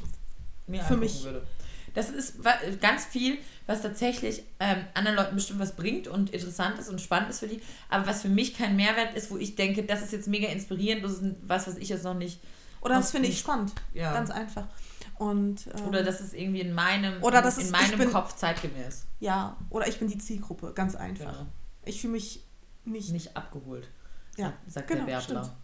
Mir für mich würde. Das ist ganz viel, was tatsächlich ähm, anderen Leuten bestimmt was bringt und interessant ist und spannend ist für die. Aber was für mich kein Mehrwert ist, wo ich denke, das ist jetzt mega inspirierend, das ist was, was ich jetzt noch nicht. Oder das finde ich spannend. Ja. Ganz einfach. Und, ähm, oder das ist irgendwie in meinem, oder das in ist, meinem bin, Kopf zeitgemäß. Ja, oder ich bin die Zielgruppe, ganz einfach. Ja. Ich fühle mich nicht. Nicht abgeholt. Ja, sagt genau, der Werbler. Stimmt.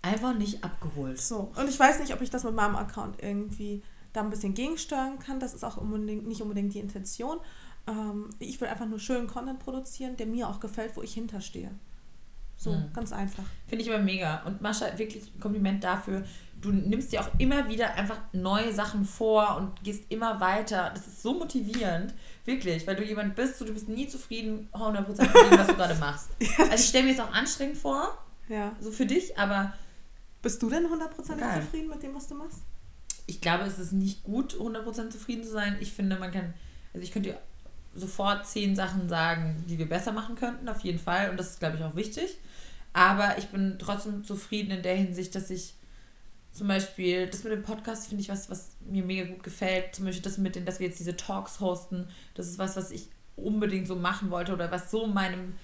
Einfach nicht abgeholt. So, und ich weiß nicht, ob ich das mit meinem Account irgendwie da ein bisschen gegensteuern kann. Das ist auch unbedingt, nicht unbedingt die Intention. Ähm, ich will einfach nur schönen Content produzieren, der mir auch gefällt, wo ich hinterstehe. So, mhm. ganz einfach. Finde ich aber mega. Und Mascha, wirklich ein Kompliment dafür. Du nimmst dir auch immer wieder einfach neue Sachen vor und gehst immer weiter. Das ist so motivierend. Wirklich, weil du jemand bist, so, du bist nie zufrieden, 100% mit dem, was du gerade machst. Also ich stelle mir es auch anstrengend vor. Ja. So für dich, aber... Bist du denn 100% zufrieden mit dem, was du machst? ich glaube, es ist nicht gut, 100% zufrieden zu sein. Ich finde, man kann, also ich könnte sofort zehn Sachen sagen, die wir besser machen könnten, auf jeden Fall. Und das ist, glaube ich, auch wichtig. Aber ich bin trotzdem zufrieden in der Hinsicht, dass ich zum Beispiel, das mit dem Podcast finde ich was, was mir mega gut gefällt. Zum Beispiel das mit dem, dass wir jetzt diese Talks hosten. Das ist was, was ich unbedingt so machen wollte oder was so meinem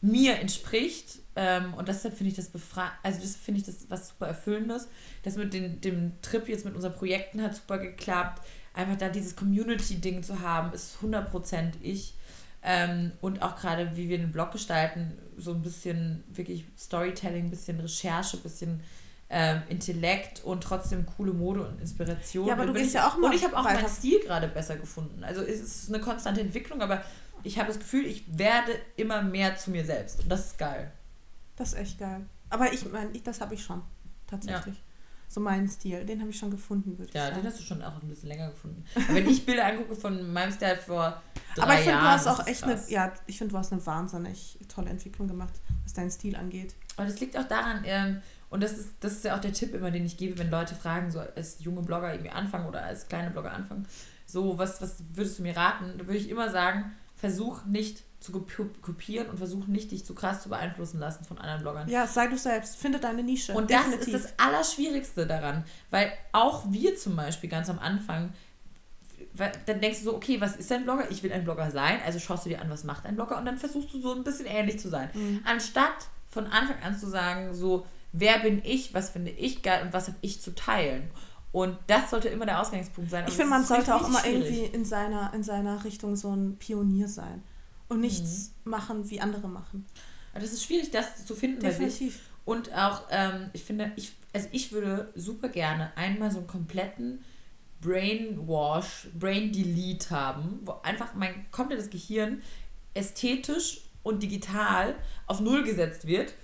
mir entspricht. Ähm, und deshalb finde ich das befreit, also das finde ich das was super Erfüllendes. Das mit den, dem Trip jetzt mit unseren Projekten hat super geklappt. Einfach da dieses Community-Ding zu haben, ist 100% ich. Ähm, und auch gerade, wie wir den Blog gestalten, so ein bisschen wirklich Storytelling, ein bisschen Recherche, ein bisschen ähm, Intellekt und trotzdem coole Mode und Inspiration. Ja, aber du gehst ja auch mal Und ich habe auch weiter. meinen Stil gerade besser gefunden. Also es ist eine konstante Entwicklung, aber ich habe das Gefühl, ich werde immer mehr zu mir selbst. Und das ist geil. Das ist echt geil. Aber ich meine, das habe ich schon. Tatsächlich. Ja. So meinen Stil. Den habe ich schon gefunden, würde ja, ich sagen. Ja, den hast du schon auch ein bisschen länger gefunden. Aber wenn ich Bilder angucke von meinem Style vor drei Aber ich finde, du hast auch echt eine, ja, ich finde, du hast eine wahnsinnig tolle Entwicklung gemacht, was deinen Stil angeht. Aber das liegt auch daran, ähm, und das ist, das ist ja auch der Tipp immer, den ich gebe, wenn Leute fragen, so als junge Blogger irgendwie anfangen oder als kleine Blogger anfangen, so, was, was würdest du mir raten? Da würde ich immer sagen, versuch nicht zu kopieren und versuch nicht, dich zu krass zu beeinflussen lassen von anderen Bloggern. Ja, sei du selbst, finde deine Nische. Und Definitiv. das ist das Allerschwierigste daran, weil auch wir zum Beispiel ganz am Anfang, dann denkst du so, okay, was ist ein Blogger? Ich will ein Blogger sein, also schaust du dir an, was macht ein Blogger und dann versuchst du so ein bisschen ähnlich zu sein. Mhm. Anstatt von Anfang an zu sagen, so, wer bin ich, was finde ich geil und was habe ich zu teilen. Und das sollte immer der Ausgangspunkt sein. ich finde, man sollte auch immer schwierig. irgendwie in seiner, in seiner Richtung so ein Pionier sein und nichts mhm. machen, wie andere machen. Aber das ist schwierig, das zu finden Definitiv. bei sich. Und auch, ähm, ich finde, ich, also ich würde super gerne einmal so einen kompletten Brainwash, Brain Delete haben, wo einfach mein komplettes Gehirn ästhetisch und digital auf Null gesetzt wird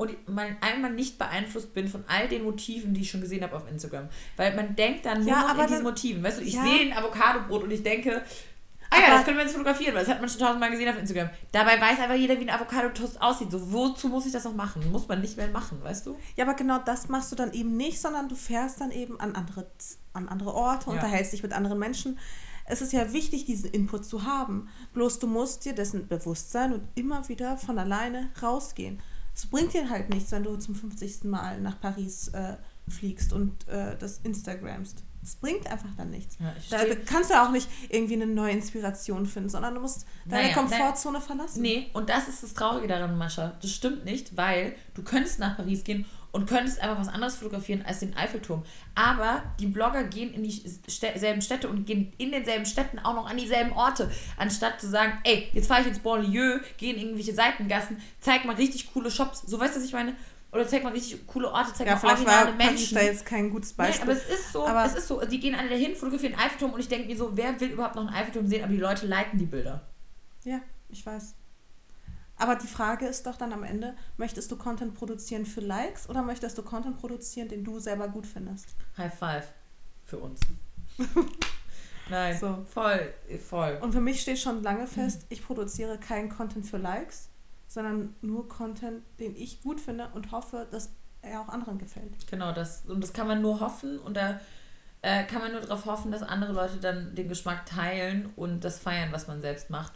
und man einmal nicht beeinflusst bin von all den Motiven, die ich schon gesehen habe auf Instagram. Weil man denkt dann nur ja, noch in diesen Motiven. Weißt du, ich ja. sehe ein Avocadobrot und ich denke, ah ja, das können wir jetzt fotografieren, weil das hat man schon tausendmal gesehen auf Instagram. Dabei weiß einfach jeder, wie ein Avocado-Toast aussieht. So, wozu muss ich das noch machen? Muss man nicht mehr machen, weißt du? Ja, aber genau das machst du dann eben nicht, sondern du fährst dann eben an andere, an andere Orte, ja. unterhältst dich mit anderen Menschen. Es ist ja wichtig, diesen Input zu haben. Bloß du musst dir dessen bewusst sein und immer wieder von alleine rausgehen es bringt dir halt nichts, wenn du zum 50. Mal nach Paris äh, fliegst und äh, das Instagramst. Das bringt einfach dann nichts. Ja, da kannst du auch nicht irgendwie eine neue Inspiration finden, sondern du musst deine naja, Komfortzone verlassen. Nee, und das ist das Traurige daran, Mascha. Das stimmt nicht, weil du könntest nach Paris gehen und könntest einfach was anderes fotografieren als den Eiffelturm. Aber die Blogger gehen in dieselben Städte und gehen in denselben Städten auch noch an dieselben Orte. Anstatt zu sagen, ey, jetzt fahre ich ins Banlieue, gehe in irgendwelche Seitengassen, zeig mal richtig coole Shops. So weißt du, was ich meine? Oder zeig mal richtig coole Orte, zeig ja, mal originale war Menschen. da jetzt kein gutes Beispiel. Nein, aber es ist so, aber es ist so, die gehen alle dahin, fotografieren den Eiffelturm und ich denke mir so, wer will überhaupt noch einen Eiffelturm sehen, aber die Leute liken die Bilder. Ja, ich weiß. Aber die Frage ist doch dann am Ende, möchtest du Content produzieren für Likes oder möchtest du Content produzieren, den du selber gut findest? High five für uns. Nein, so. voll, voll. Und für mich steht schon lange fest, ich produziere keinen Content für Likes, sondern nur Content, den ich gut finde und hoffe, dass er auch anderen gefällt. Genau, das, und das kann man nur hoffen und da äh, kann man nur darauf hoffen, dass andere Leute dann den Geschmack teilen und das feiern, was man selbst macht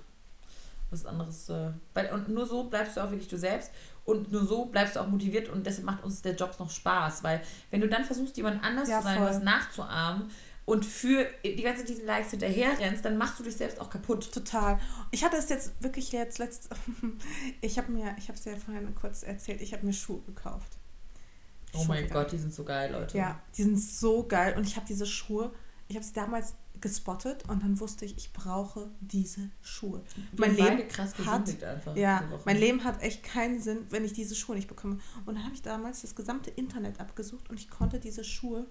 was anderes. Äh, weil, und nur so bleibst du auch wirklich du selbst. Und nur so bleibst du auch motiviert und deshalb macht uns der Job noch Spaß. Weil wenn du dann versuchst, jemand anders ja, zu sein, voll. was nachzuahmen, und für die ganze diesen Likes hinterher rennst, dann machst du dich selbst auch kaputt. Total. Ich hatte es jetzt wirklich jetzt letzt ich habe mir ich habe es ja vorhin kurz erzählt, ich habe mir Schuhe gekauft. Oh Schuhe mein Gott, die sind so geil, Leute. Ja, die sind so geil und ich habe diese Schuhe, ich habe sie damals gespottet und dann wusste ich, ich brauche diese Schuhe. Die mein Leben krass hat einfach ja, mein Leben hat echt keinen Sinn, wenn ich diese Schuhe nicht bekomme. Und dann habe ich damals das gesamte Internet abgesucht und ich konnte diese Schuhe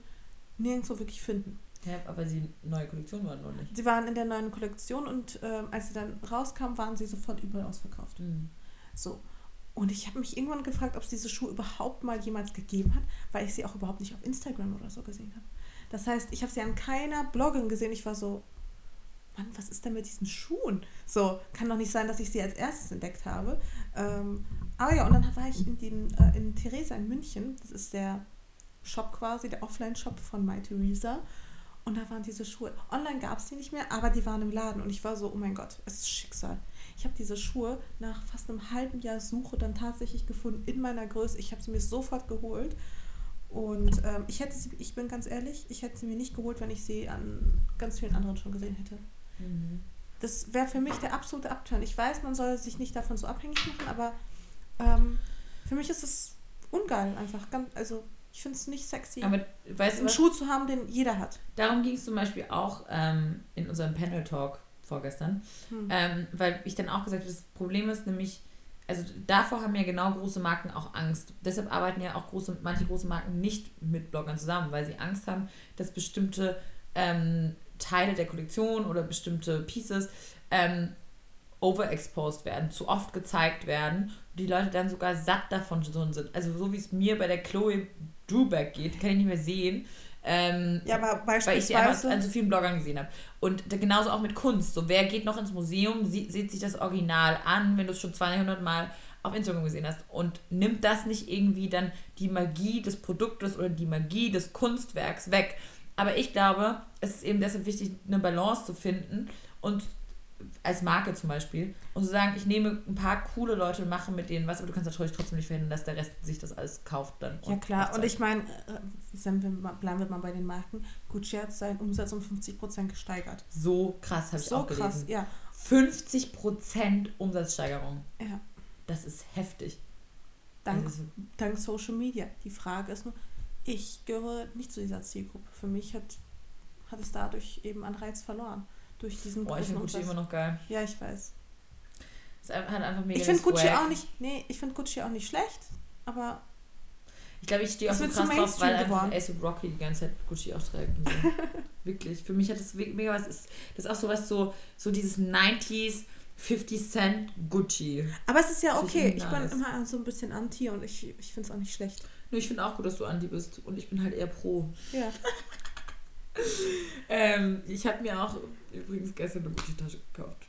nirgendwo wirklich finden. Ja, aber sie neue Kollektion waren noch nicht. Sie waren in der neuen Kollektion und äh, als sie dann rauskamen, waren sie sofort überall ausverkauft. Mhm. So. Und ich habe mich irgendwann gefragt, ob es diese Schuhe überhaupt mal jemals gegeben hat, weil ich sie auch überhaupt nicht auf Instagram oder so gesehen habe. Das heißt, ich habe sie an keiner Bloggerin gesehen. Ich war so, Mann, was ist denn mit diesen Schuhen? So, kann doch nicht sein, dass ich sie als erstes entdeckt habe. Ähm, aber ja, und dann war ich in, den, äh, in Theresa in München. Das ist der Shop quasi, der Offline-Shop von My Theresa. Und da waren diese Schuhe. Online gab es die nicht mehr, aber die waren im Laden. Und ich war so, oh mein Gott, es ist Schicksal. Ich habe diese Schuhe nach fast einem halben Jahr Suche dann tatsächlich gefunden in meiner Größe. Ich habe sie mir sofort geholt. Und ähm, ich hätte sie, ich bin ganz ehrlich, ich hätte sie mir nicht geholt, wenn ich sie an ganz vielen anderen schon gesehen hätte. Mhm. Das wäre für mich der absolute Abturn. Ich weiß, man soll sich nicht davon so abhängig machen, aber ähm, für mich ist es ungeil einfach. Ganz, also ich finde es nicht sexy, Aber, weißt einen Schuh zu haben, den jeder hat. Darum ging es zum Beispiel auch ähm, in unserem Panel-Talk vorgestern, hm. ähm, weil ich dann auch gesagt habe, das Problem ist nämlich, also davor haben ja genau große Marken auch Angst. Deshalb arbeiten ja auch große, manche große Marken nicht mit Bloggern zusammen, weil sie Angst haben, dass bestimmte ähm, Teile der Kollektion oder bestimmte Pieces ähm, overexposed werden, zu oft gezeigt werden und die Leute dann sogar satt davon sind. Also so wie es mir bei der Chloe Dubeck geht, kann ich nicht mehr sehen. Ähm, ja, aber beispielsweise... Weil ich sie einfach an so vielen Bloggern gesehen habe. Und genauso auch mit Kunst. So, wer geht noch ins Museum, sieht, sieht sich das Original an, wenn du es schon 200 Mal auf Instagram gesehen hast und nimmt das nicht irgendwie dann die Magie des Produktes oder die Magie des Kunstwerks weg. Aber ich glaube, es ist eben deshalb wichtig, eine Balance zu finden und als Marke zum Beispiel und zu sagen, ich nehme ein paar coole Leute und mache mit denen was, aber du kannst natürlich trotzdem nicht verhindern, dass der Rest sich das alles kauft dann. Ja klar, und ich meine, äh, bleiben wir mal bei den Marken, Gucci hat seinen Umsatz um 50% gesteigert. So krass habe ich so auch gelesen. krass, ja. 50% Umsatzsteigerung. Ja. Das ist heftig. Dank, ist dank Social Media. Die Frage ist nur, ich gehöre nicht zu dieser Zielgruppe. Für mich hat, hat es dadurch eben an Reiz verloren durch diesen Boah, ich finde Gucci immer noch geil. Ja, ich weiß. Es hat einfach mega Ich finde Gucci auch nicht, nee, ich finde Gucci auch nicht schlecht, aber ich glaube, ich stehe auch so krass drauf, weil einfach ASAP Rocky die ganze Zeit Gucci auch trägt. Und so. Wirklich. Für mich hat das mega was. Ist, das ist auch so was, so, so dieses 90s, 50 Cent Gucci. Aber es ist ja okay. Ich, ich bin immer so ein bisschen anti und ich, ich finde es auch nicht schlecht. Nur ich finde auch gut, dass du anti bist. Und ich bin halt eher pro. Ja. ähm, ich habe mir auch übrigens gestern eine Gucci-Tasche gekauft.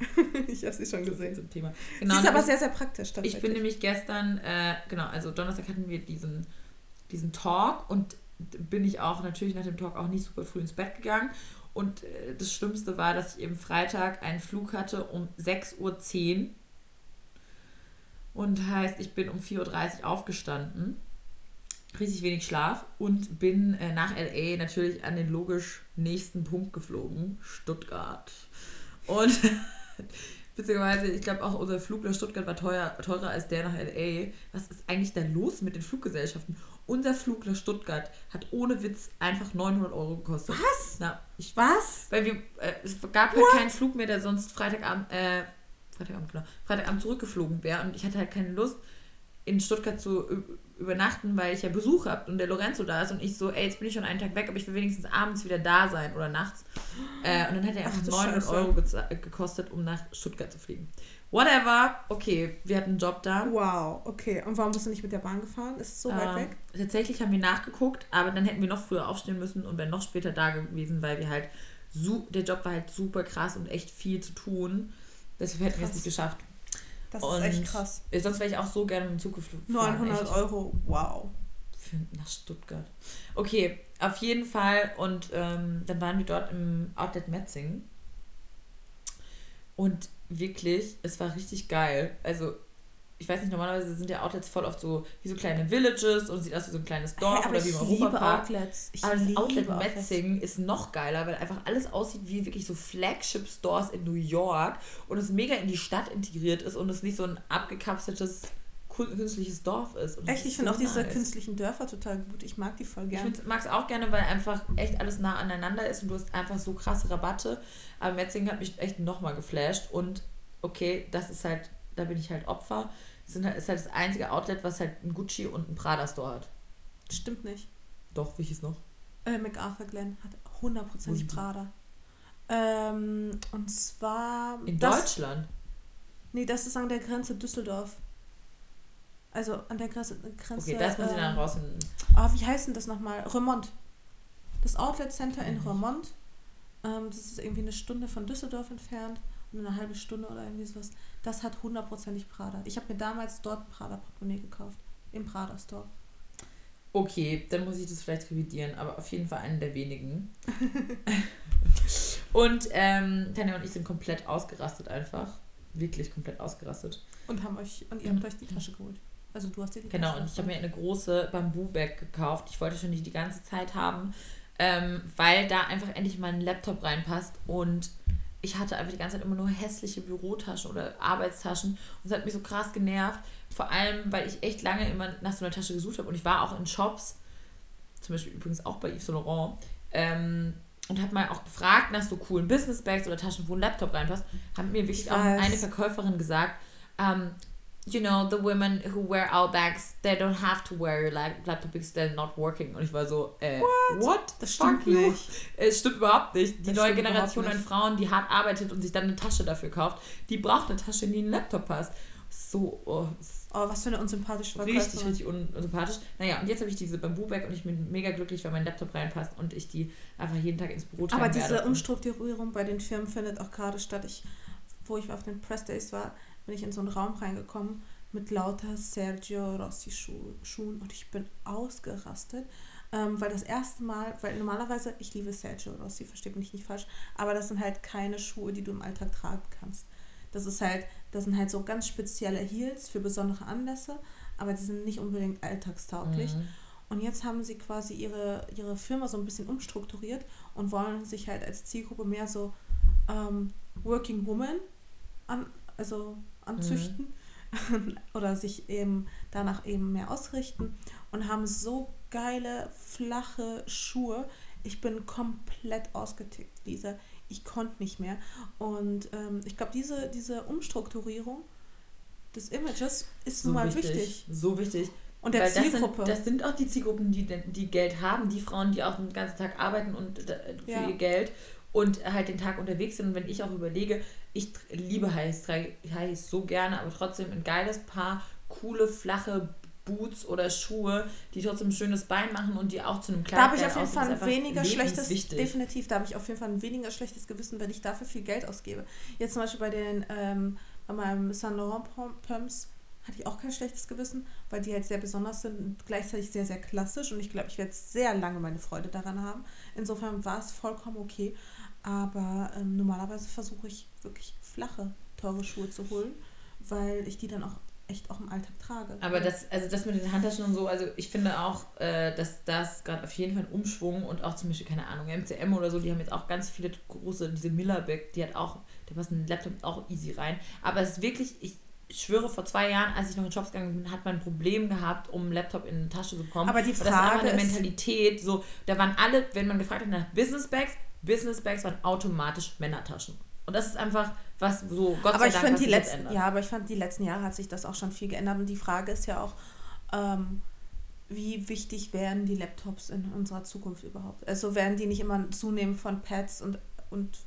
ich habe sie schon gesehen. Zum Thema. Genau, sie ist aber sehr, sehr praktisch. Ich bin nämlich gestern, äh, genau, also Donnerstag hatten wir diesen, diesen Talk und bin ich auch natürlich nach dem Talk auch nicht super früh ins Bett gegangen. Und äh, das Schlimmste war, dass ich eben Freitag einen Flug hatte um 6.10 Uhr. Und heißt, ich bin um 4.30 Uhr aufgestanden richtig wenig Schlaf und bin äh, nach LA natürlich an den logisch nächsten Punkt geflogen, Stuttgart. Und beziehungsweise, ich glaube auch unser Flug nach Stuttgart war teuer, teurer als der nach LA. Was ist eigentlich da los mit den Fluggesellschaften? Unser Flug nach Stuttgart hat ohne Witz einfach 900 Euro gekostet. Was? Na, ich, Was? Weil wir, äh, es gab halt keinen Flug mehr, der sonst Freitagabend, äh, Freitagabend, genau, Freitagabend zurückgeflogen wäre und ich hatte halt keine Lust, in Stuttgart zu übernachten, weil ich ja Besuch habe und der Lorenzo da ist und ich so, ey, jetzt bin ich schon einen Tag weg, aber ich will wenigstens abends wieder da sein oder nachts. Äh, und dann hat er einfach 900 Euro gekostet, um nach Stuttgart zu fliegen. Whatever. Okay, wir hatten einen Job da. Wow, okay. Und warum bist du nicht mit der Bahn gefahren? Ist es so ähm, weit weg? Tatsächlich haben wir nachgeguckt, aber dann hätten wir noch früher aufstehen müssen und wären noch später da gewesen, weil wir halt, der Job war halt super krass und echt viel zu tun. Deshalb hätten wir es nicht geschafft. Das und ist echt krass. Sonst wäre ich auch so gerne mit dem Zug geflogen. 900 echt. Euro, wow. Für, nach Stuttgart. Okay, auf jeden Fall. Und ähm, dann waren wir dort im Outlet Metzing. Und wirklich, es war richtig geil. Also, ich weiß nicht, normalerweise sind ja Outlets voll oft so wie so kleine Villages und sieht aus wie so ein kleines Dorf hey, oder wie im Europapark. Outlets. Ich aber das Outlet Metzingen ist noch geiler, weil einfach alles aussieht wie wirklich so Flagship Stores in New York und es mega in die Stadt integriert ist und es nicht so ein abgekapseltes künstliches Dorf ist. Echt, ich finde so auch diese künstlichen Dörfer total gut. Ich mag die voll gerne. Ich mag es auch gerne, weil einfach echt alles nah aneinander ist und du hast einfach so krasse Rabatte. Aber Metzingen hat mich echt nochmal geflasht und okay, das ist halt, da bin ich halt Opfer sind halt, ist halt das einzige Outlet, was halt ein Gucci und ein Prada-Store hat. Stimmt nicht. Doch, welches noch? Äh, MacArthur Glen hat hundertprozentig Prada. Ähm, und zwar. In das, Deutschland? Nee, das ist an der Grenze Düsseldorf. Also an der Grenze. Grenze okay, das muss ich dann ähm, raus. Ah, wie heißt denn das nochmal? Remont. Das Outlet Center in Remont. Ähm, das ist irgendwie eine Stunde von Düsseldorf entfernt und eine halbe Stunde oder irgendwie sowas. Das hat hundertprozentig Prada. Ich habe mir damals dort ein Prada-Portemonnaie gekauft. Im Prada-Store. Okay, dann muss ich das vielleicht revidieren, aber auf jeden Fall einen der wenigen. und ähm, Tanja und ich sind komplett ausgerastet einfach. Wirklich komplett ausgerastet. Und haben euch und ihr habt euch die Tasche geholt. Also du hast dir die Tasche Genau, und ich habe mir eine große Bamboo-Bag gekauft. Ich wollte schon die die ganze Zeit haben, ähm, weil da einfach endlich mal ein Laptop reinpasst und ich hatte einfach die ganze Zeit immer nur hässliche Bürotaschen oder Arbeitstaschen und es hat mich so krass genervt. Vor allem, weil ich echt lange immer nach so einer Tasche gesucht habe und ich war auch in Shops, zum Beispiel übrigens auch bei Yves Saint Laurent, ähm, und habe mal auch gefragt nach so coolen Business Bags oder Taschen, wo ein Laptop reinpasst. Hat mir wirklich auch eine Verkäuferin gesagt, ähm, you know, the women who wear our bags, they don't have to wear your laptop because they're not working. Und ich war so, äh, what? what? Das stimmt nicht. Es stimmt überhaupt nicht. Die das neue Generation an Frauen, die hart arbeitet und sich dann eine Tasche dafür kauft, die braucht eine Tasche, in die ein Laptop passt. So, oh, oh was für eine unsympathische Verkäuferin. Richtig, richtig unsympathisch. Naja, und jetzt habe ich diese Bamboo-Bag und ich bin mega glücklich, weil mein Laptop reinpasst und ich die einfach jeden Tag ins Büro tragen Aber diese Umstrukturierung bei den Firmen findet auch gerade statt. Ich, wo ich auf den Press Days war, bin ich in so einen Raum reingekommen mit lauter Sergio Rossi Schu Schuhen und ich bin ausgerastet, ähm, weil das erste Mal, weil normalerweise, ich liebe Sergio Rossi, versteht mich nicht falsch, aber das sind halt keine Schuhe, die du im Alltag tragen kannst. Das ist halt, das sind halt so ganz spezielle Heels für besondere Anlässe, aber die sind nicht unbedingt alltagstauglich. Mhm. Und jetzt haben sie quasi ihre, ihre Firma so ein bisschen umstrukturiert und wollen sich halt als Zielgruppe mehr so ähm, Working Woman an, also anzüchten. Mhm oder sich eben danach eben mehr ausrichten und haben so geile, flache Schuhe. Ich bin komplett ausgetickt, Lisa. Ich konnte nicht mehr. Und ähm, ich glaube, diese, diese Umstrukturierung des Images ist so nun mal wichtig, wichtig. So wichtig. Und der Weil Zielgruppe. Das sind, das sind auch die Zielgruppen, die, die Geld haben, die Frauen, die auch den ganzen Tag arbeiten und äh, für ja. ihr Geld und halt den Tag unterwegs sind. Und wenn ich auch überlege, ich liebe Highs, so gerne, aber trotzdem ein geiles Paar, coole, flache Boots oder Schuhe, die trotzdem ein schönes Bein machen und die auch zu einem Kleid Da habe ich auf jeden Fall ein weniger schlechtes, definitiv, da habe ich auf jeden Fall ein weniger schlechtes Gewissen, wenn ich dafür viel Geld ausgebe. Jetzt zum Beispiel bei den, ähm, bei meinem Saint Laurent Pumps hatte ich auch kein schlechtes Gewissen, weil die halt sehr besonders sind und gleichzeitig sehr, sehr klassisch und ich glaube, ich werde sehr lange meine Freude daran haben. Insofern war es vollkommen okay. Aber ähm, normalerweise versuche ich wirklich flache, teure Schuhe zu holen, weil ich die dann auch echt auch im Alltag trage. Aber das, also das mit den Handtaschen und so, also ich finde auch, äh, dass das gerade auf jeden Fall ein Umschwung und auch zum Beispiel, keine Ahnung, MCM oder so, die haben jetzt auch ganz viele große, diese Miller-Bag, die hat auch, da passt ein Laptop auch easy rein. Aber es ist wirklich, ich schwöre, vor zwei Jahren, als ich noch in Shops gegangen bin, hat man ein Problem gehabt, um einen Laptop in eine Tasche zu bekommen. Aber die Frage das ist einfach eine Mentalität, so, da waren alle, wenn man gefragt hat nach Business Bags, Business Bags waren automatisch Männertaschen. Und das ist einfach was so Gott aber sei Dank die letzten, Ja, aber ich fand die letzten Jahre hat sich das auch schon viel geändert und die Frage ist ja auch, ähm, wie wichtig werden die Laptops in unserer Zukunft überhaupt? Also werden die nicht immer zunehmend von Pads und, und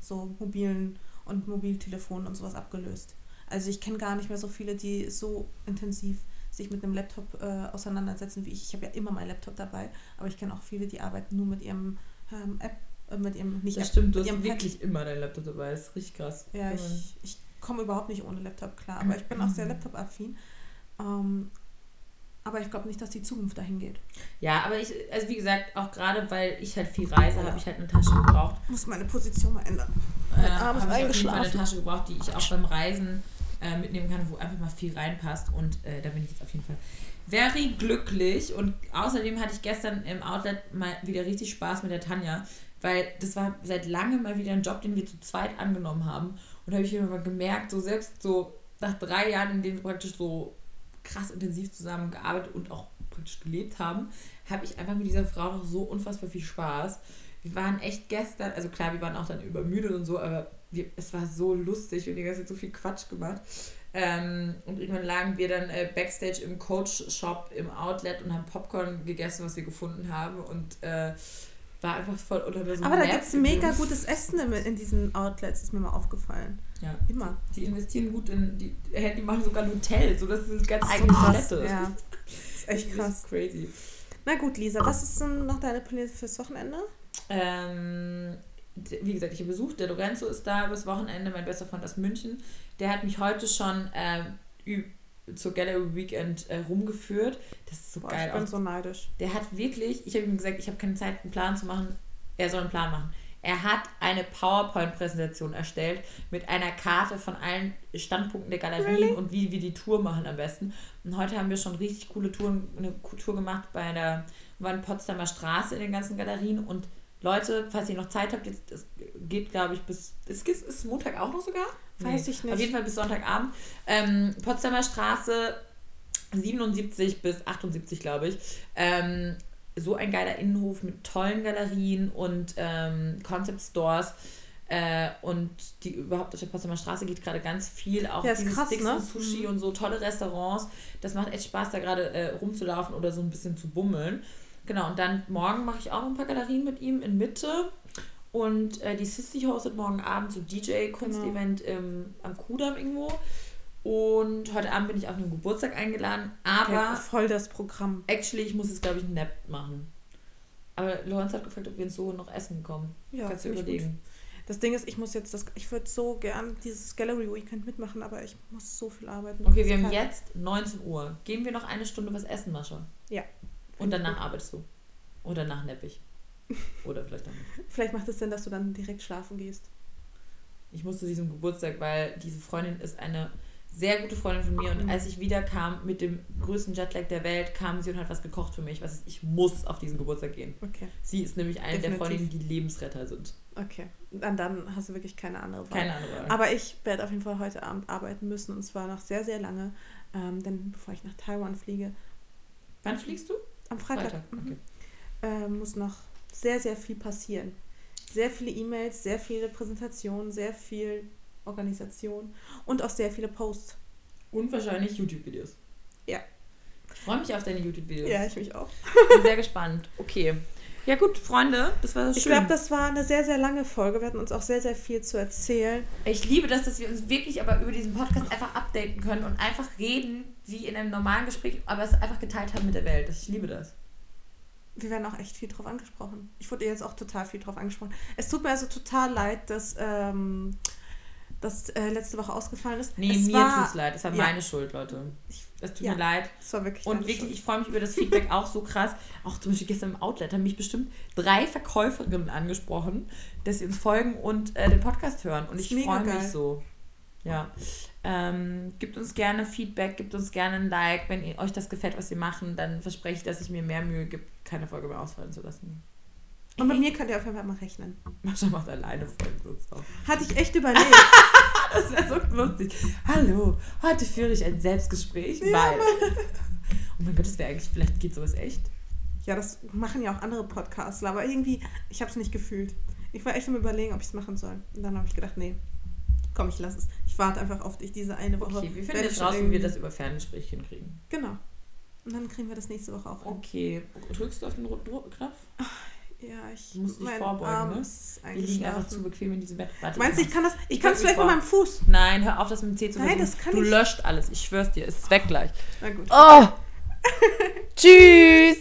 so mobilen und Mobiltelefonen und sowas abgelöst? Also ich kenne gar nicht mehr so viele, die so intensiv sich mit einem Laptop äh, auseinandersetzen wie ich. Ich habe ja immer mein Laptop dabei, aber ich kenne auch viele, die arbeiten nur mit ihrem ähm, App mit ihrem nicht Das stimmt, du hast wirklich immer dein Laptop dabei. Das ist richtig krass. Ja, ich, ich komme überhaupt nicht ohne Laptop klar. Aber ich bin auch sehr Laptop-affin. Ähm, aber ich glaube nicht, dass die Zukunft dahin geht. Ja, aber ich, also wie gesagt, auch gerade weil ich halt viel reise, habe ich halt eine Tasche gebraucht. Muss meine Position mal ändern. Ja, habe ich auf jeden Fall eine Tasche gebraucht, die ich auch beim Reisen äh, mitnehmen kann, wo einfach mal viel reinpasst. Und äh, da bin ich jetzt auf jeden Fall very glücklich. Und außerdem hatte ich gestern im Outlet mal wieder richtig Spaß mit der Tanja, weil das war seit langem mal wieder ein Job, den wir zu zweit angenommen haben. Und da habe ich wieder mal gemerkt, so selbst so nach drei Jahren, in denen wir praktisch so krass intensiv zusammengearbeitet und auch praktisch gelebt haben, habe ich einfach mit dieser Frau noch so unfassbar viel Spaß. Wir waren echt gestern, also klar, wir waren auch dann übermüdet und so, aber wir, es war so lustig und die ganze Zeit so viel Quatsch gemacht. Ähm, und irgendwann lagen wir dann äh, backstage im Coach-Shop im Outlet und haben Popcorn gegessen, was wir gefunden haben. Und äh, war einfach voll mir so Aber da gibt es mega gutes Essen in, in, diesen Outlets, ist mir mal aufgefallen. Ja. Immer. Die investieren gut in, die, die machen sogar ein Hotel, so das sind ganz eigene Toilette. Ja. Das ist echt krass. Das ist crazy. Na gut, Lisa, was ist denn noch deine Pläne fürs Wochenende? Ähm, wie gesagt, ich habe besucht, der Lorenzo ist da übers Wochenende, mein bester Freund aus München. Der hat mich heute schon äh, zur Gallery Weekend äh, rumgeführt. Das ist so Boah, geil. Ich bin auch. so neidisch. Der hat wirklich, ich habe ihm gesagt, ich habe keine Zeit, einen Plan zu machen. Er soll einen Plan machen. Er hat eine PowerPoint-Präsentation erstellt mit einer Karte von allen Standpunkten der Galerien really? und wie wir die Tour machen am besten. Und heute haben wir schon richtig coole Touren, eine Tour gemacht bei der, waren Potsdamer Straße in den ganzen Galerien und Leute, falls ihr noch Zeit habt, jetzt, es geht, glaube ich, bis. Ist, ist Montag auch noch sogar? Weiß nee. ich nicht. Auf jeden Fall bis Sonntagabend. Ähm, Potsdamer Straße 77 bis 78, glaube ich. Ähm, so ein geiler Innenhof mit tollen Galerien und ähm, Concept Stores. Äh, und die überhaupt auf der Potsdamer Straße geht gerade ganz viel. Auch ja, dieses krass, Sticks ne? und Sushi mhm. und so tolle Restaurants. Das macht echt Spaß, da gerade äh, rumzulaufen oder so ein bisschen zu bummeln. Genau, und dann morgen mache ich auch noch ein paar Galerien mit ihm in Mitte. Und äh, die Sissy hostet morgen Abend so DJ-Kunstevent genau. am Kudamm irgendwo. Und heute Abend bin ich auf einen Geburtstag eingeladen. Aber. Ja, voll das Programm. Actually, ich muss jetzt, glaube ich, ein Nap machen. Aber Lorenz hat gefragt, ob wir ins so noch essen kommen. Ja, Kannst du überlegen. Das Ding ist, ich muss jetzt das. Ich würde so gern dieses Gallery Weekend mitmachen, aber ich muss so viel arbeiten. Okay, wir haben jetzt 19 Uhr. Geben wir noch eine Stunde was essen, Mascha? Ja. Und danach arbeitest du. Oder danach neppig. Oder vielleicht auch nicht. vielleicht macht es Sinn, dass du dann direkt schlafen gehst. Ich musste zu diesem Geburtstag, weil diese Freundin ist eine sehr gute Freundin von mir und als ich wiederkam mit dem größten Jetlag der Welt, kam sie und hat was gekocht für mich. Was ist, ich muss auf diesen Geburtstag gehen. Okay. Sie ist nämlich eine Definitiv. der Freundinnen, die Lebensretter sind. Okay. Dann, dann hast du wirklich keine andere Wahl. Keine andere Wahl. Aber ich werde auf jeden Fall heute Abend arbeiten müssen und zwar noch sehr, sehr lange. Ähm, denn bevor ich nach Taiwan fliege. Wann fliegst du? Am Freitag. Freitag. Mhm. Okay. Äh, muss noch sehr, sehr viel passieren. Sehr viele E-Mails, sehr viele Präsentationen, sehr viel Organisation und auch sehr viele Posts. Und wahrscheinlich YouTube-Videos. Ja. Ich freue mich auf deine YouTube-Videos. Ja, ich mich auch. Bin sehr gespannt. Okay. Ja gut, Freunde, das war schön. Ich glaube, das war eine sehr, sehr lange Folge. Wir hatten uns auch sehr, sehr viel zu erzählen. Ich liebe das, dass wir uns wirklich aber über diesen Podcast einfach updaten können und einfach reden, wie in einem normalen Gespräch, aber es einfach geteilt haben mit der Welt. Ich liebe das. Wir werden auch echt viel drauf angesprochen. Ich wurde jetzt auch total viel drauf angesprochen. Es tut mir also total leid, dass ähm, das äh, letzte Woche ausgefallen ist. Nee, es mir tut es leid. Es war ja. meine Schuld, Leute. es tut ja, mir leid. Es war wirklich Und wirklich, Schuld. ich freue mich über das Feedback auch so krass. Auch zum Beispiel gestern im Outlet haben mich bestimmt drei Verkäuferinnen angesprochen, dass sie uns folgen und äh, den Podcast hören. Und ich freue mich so. Ja. Ähm, gibt uns gerne Feedback, gibt uns gerne ein Like. Wenn ihr, euch das gefällt, was wir machen, dann verspreche ich, dass ich mir mehr Mühe gebe, keine Folge mehr ausfallen zu lassen. Und bei mir könnt ihr auf jeden Fall mal rechnen. Mascha macht alleine Folgen. Hatte ich echt überlegt. das wäre so lustig. Hallo, heute führe ich ein Selbstgespräch, ja, weil. oh mein Gott, das wäre eigentlich, vielleicht geht sowas echt. Ja, das machen ja auch andere Podcasts, aber irgendwie, ich habe es nicht gefühlt. Ich war echt am überlegen, ob ich es machen soll. Und dann habe ich gedacht, nee, komm, ich lasse es. Ich warte einfach auf dich diese eine Woche. Okay, wir finden jetzt raus, wie wir das über Ferngespräch hinkriegen. Genau. Und dann kriegen wir das nächste Woche auch hin. Okay. Drückst du auf den roten Knopf? Ja, ich du musst dich vorbeugen, Arm ne? Wir liegen einfach zu bequem in diesem Bett. Warte, Meinst du, ich kann das? Ich, ich kann es vielleicht mit meinem Fuß. Nein, hör auf, das mit dem C zu Nein, das kann du ich. löscht alles. Ich schwör's dir, es ist weg gleich. Na gut. Oh! Tschüss!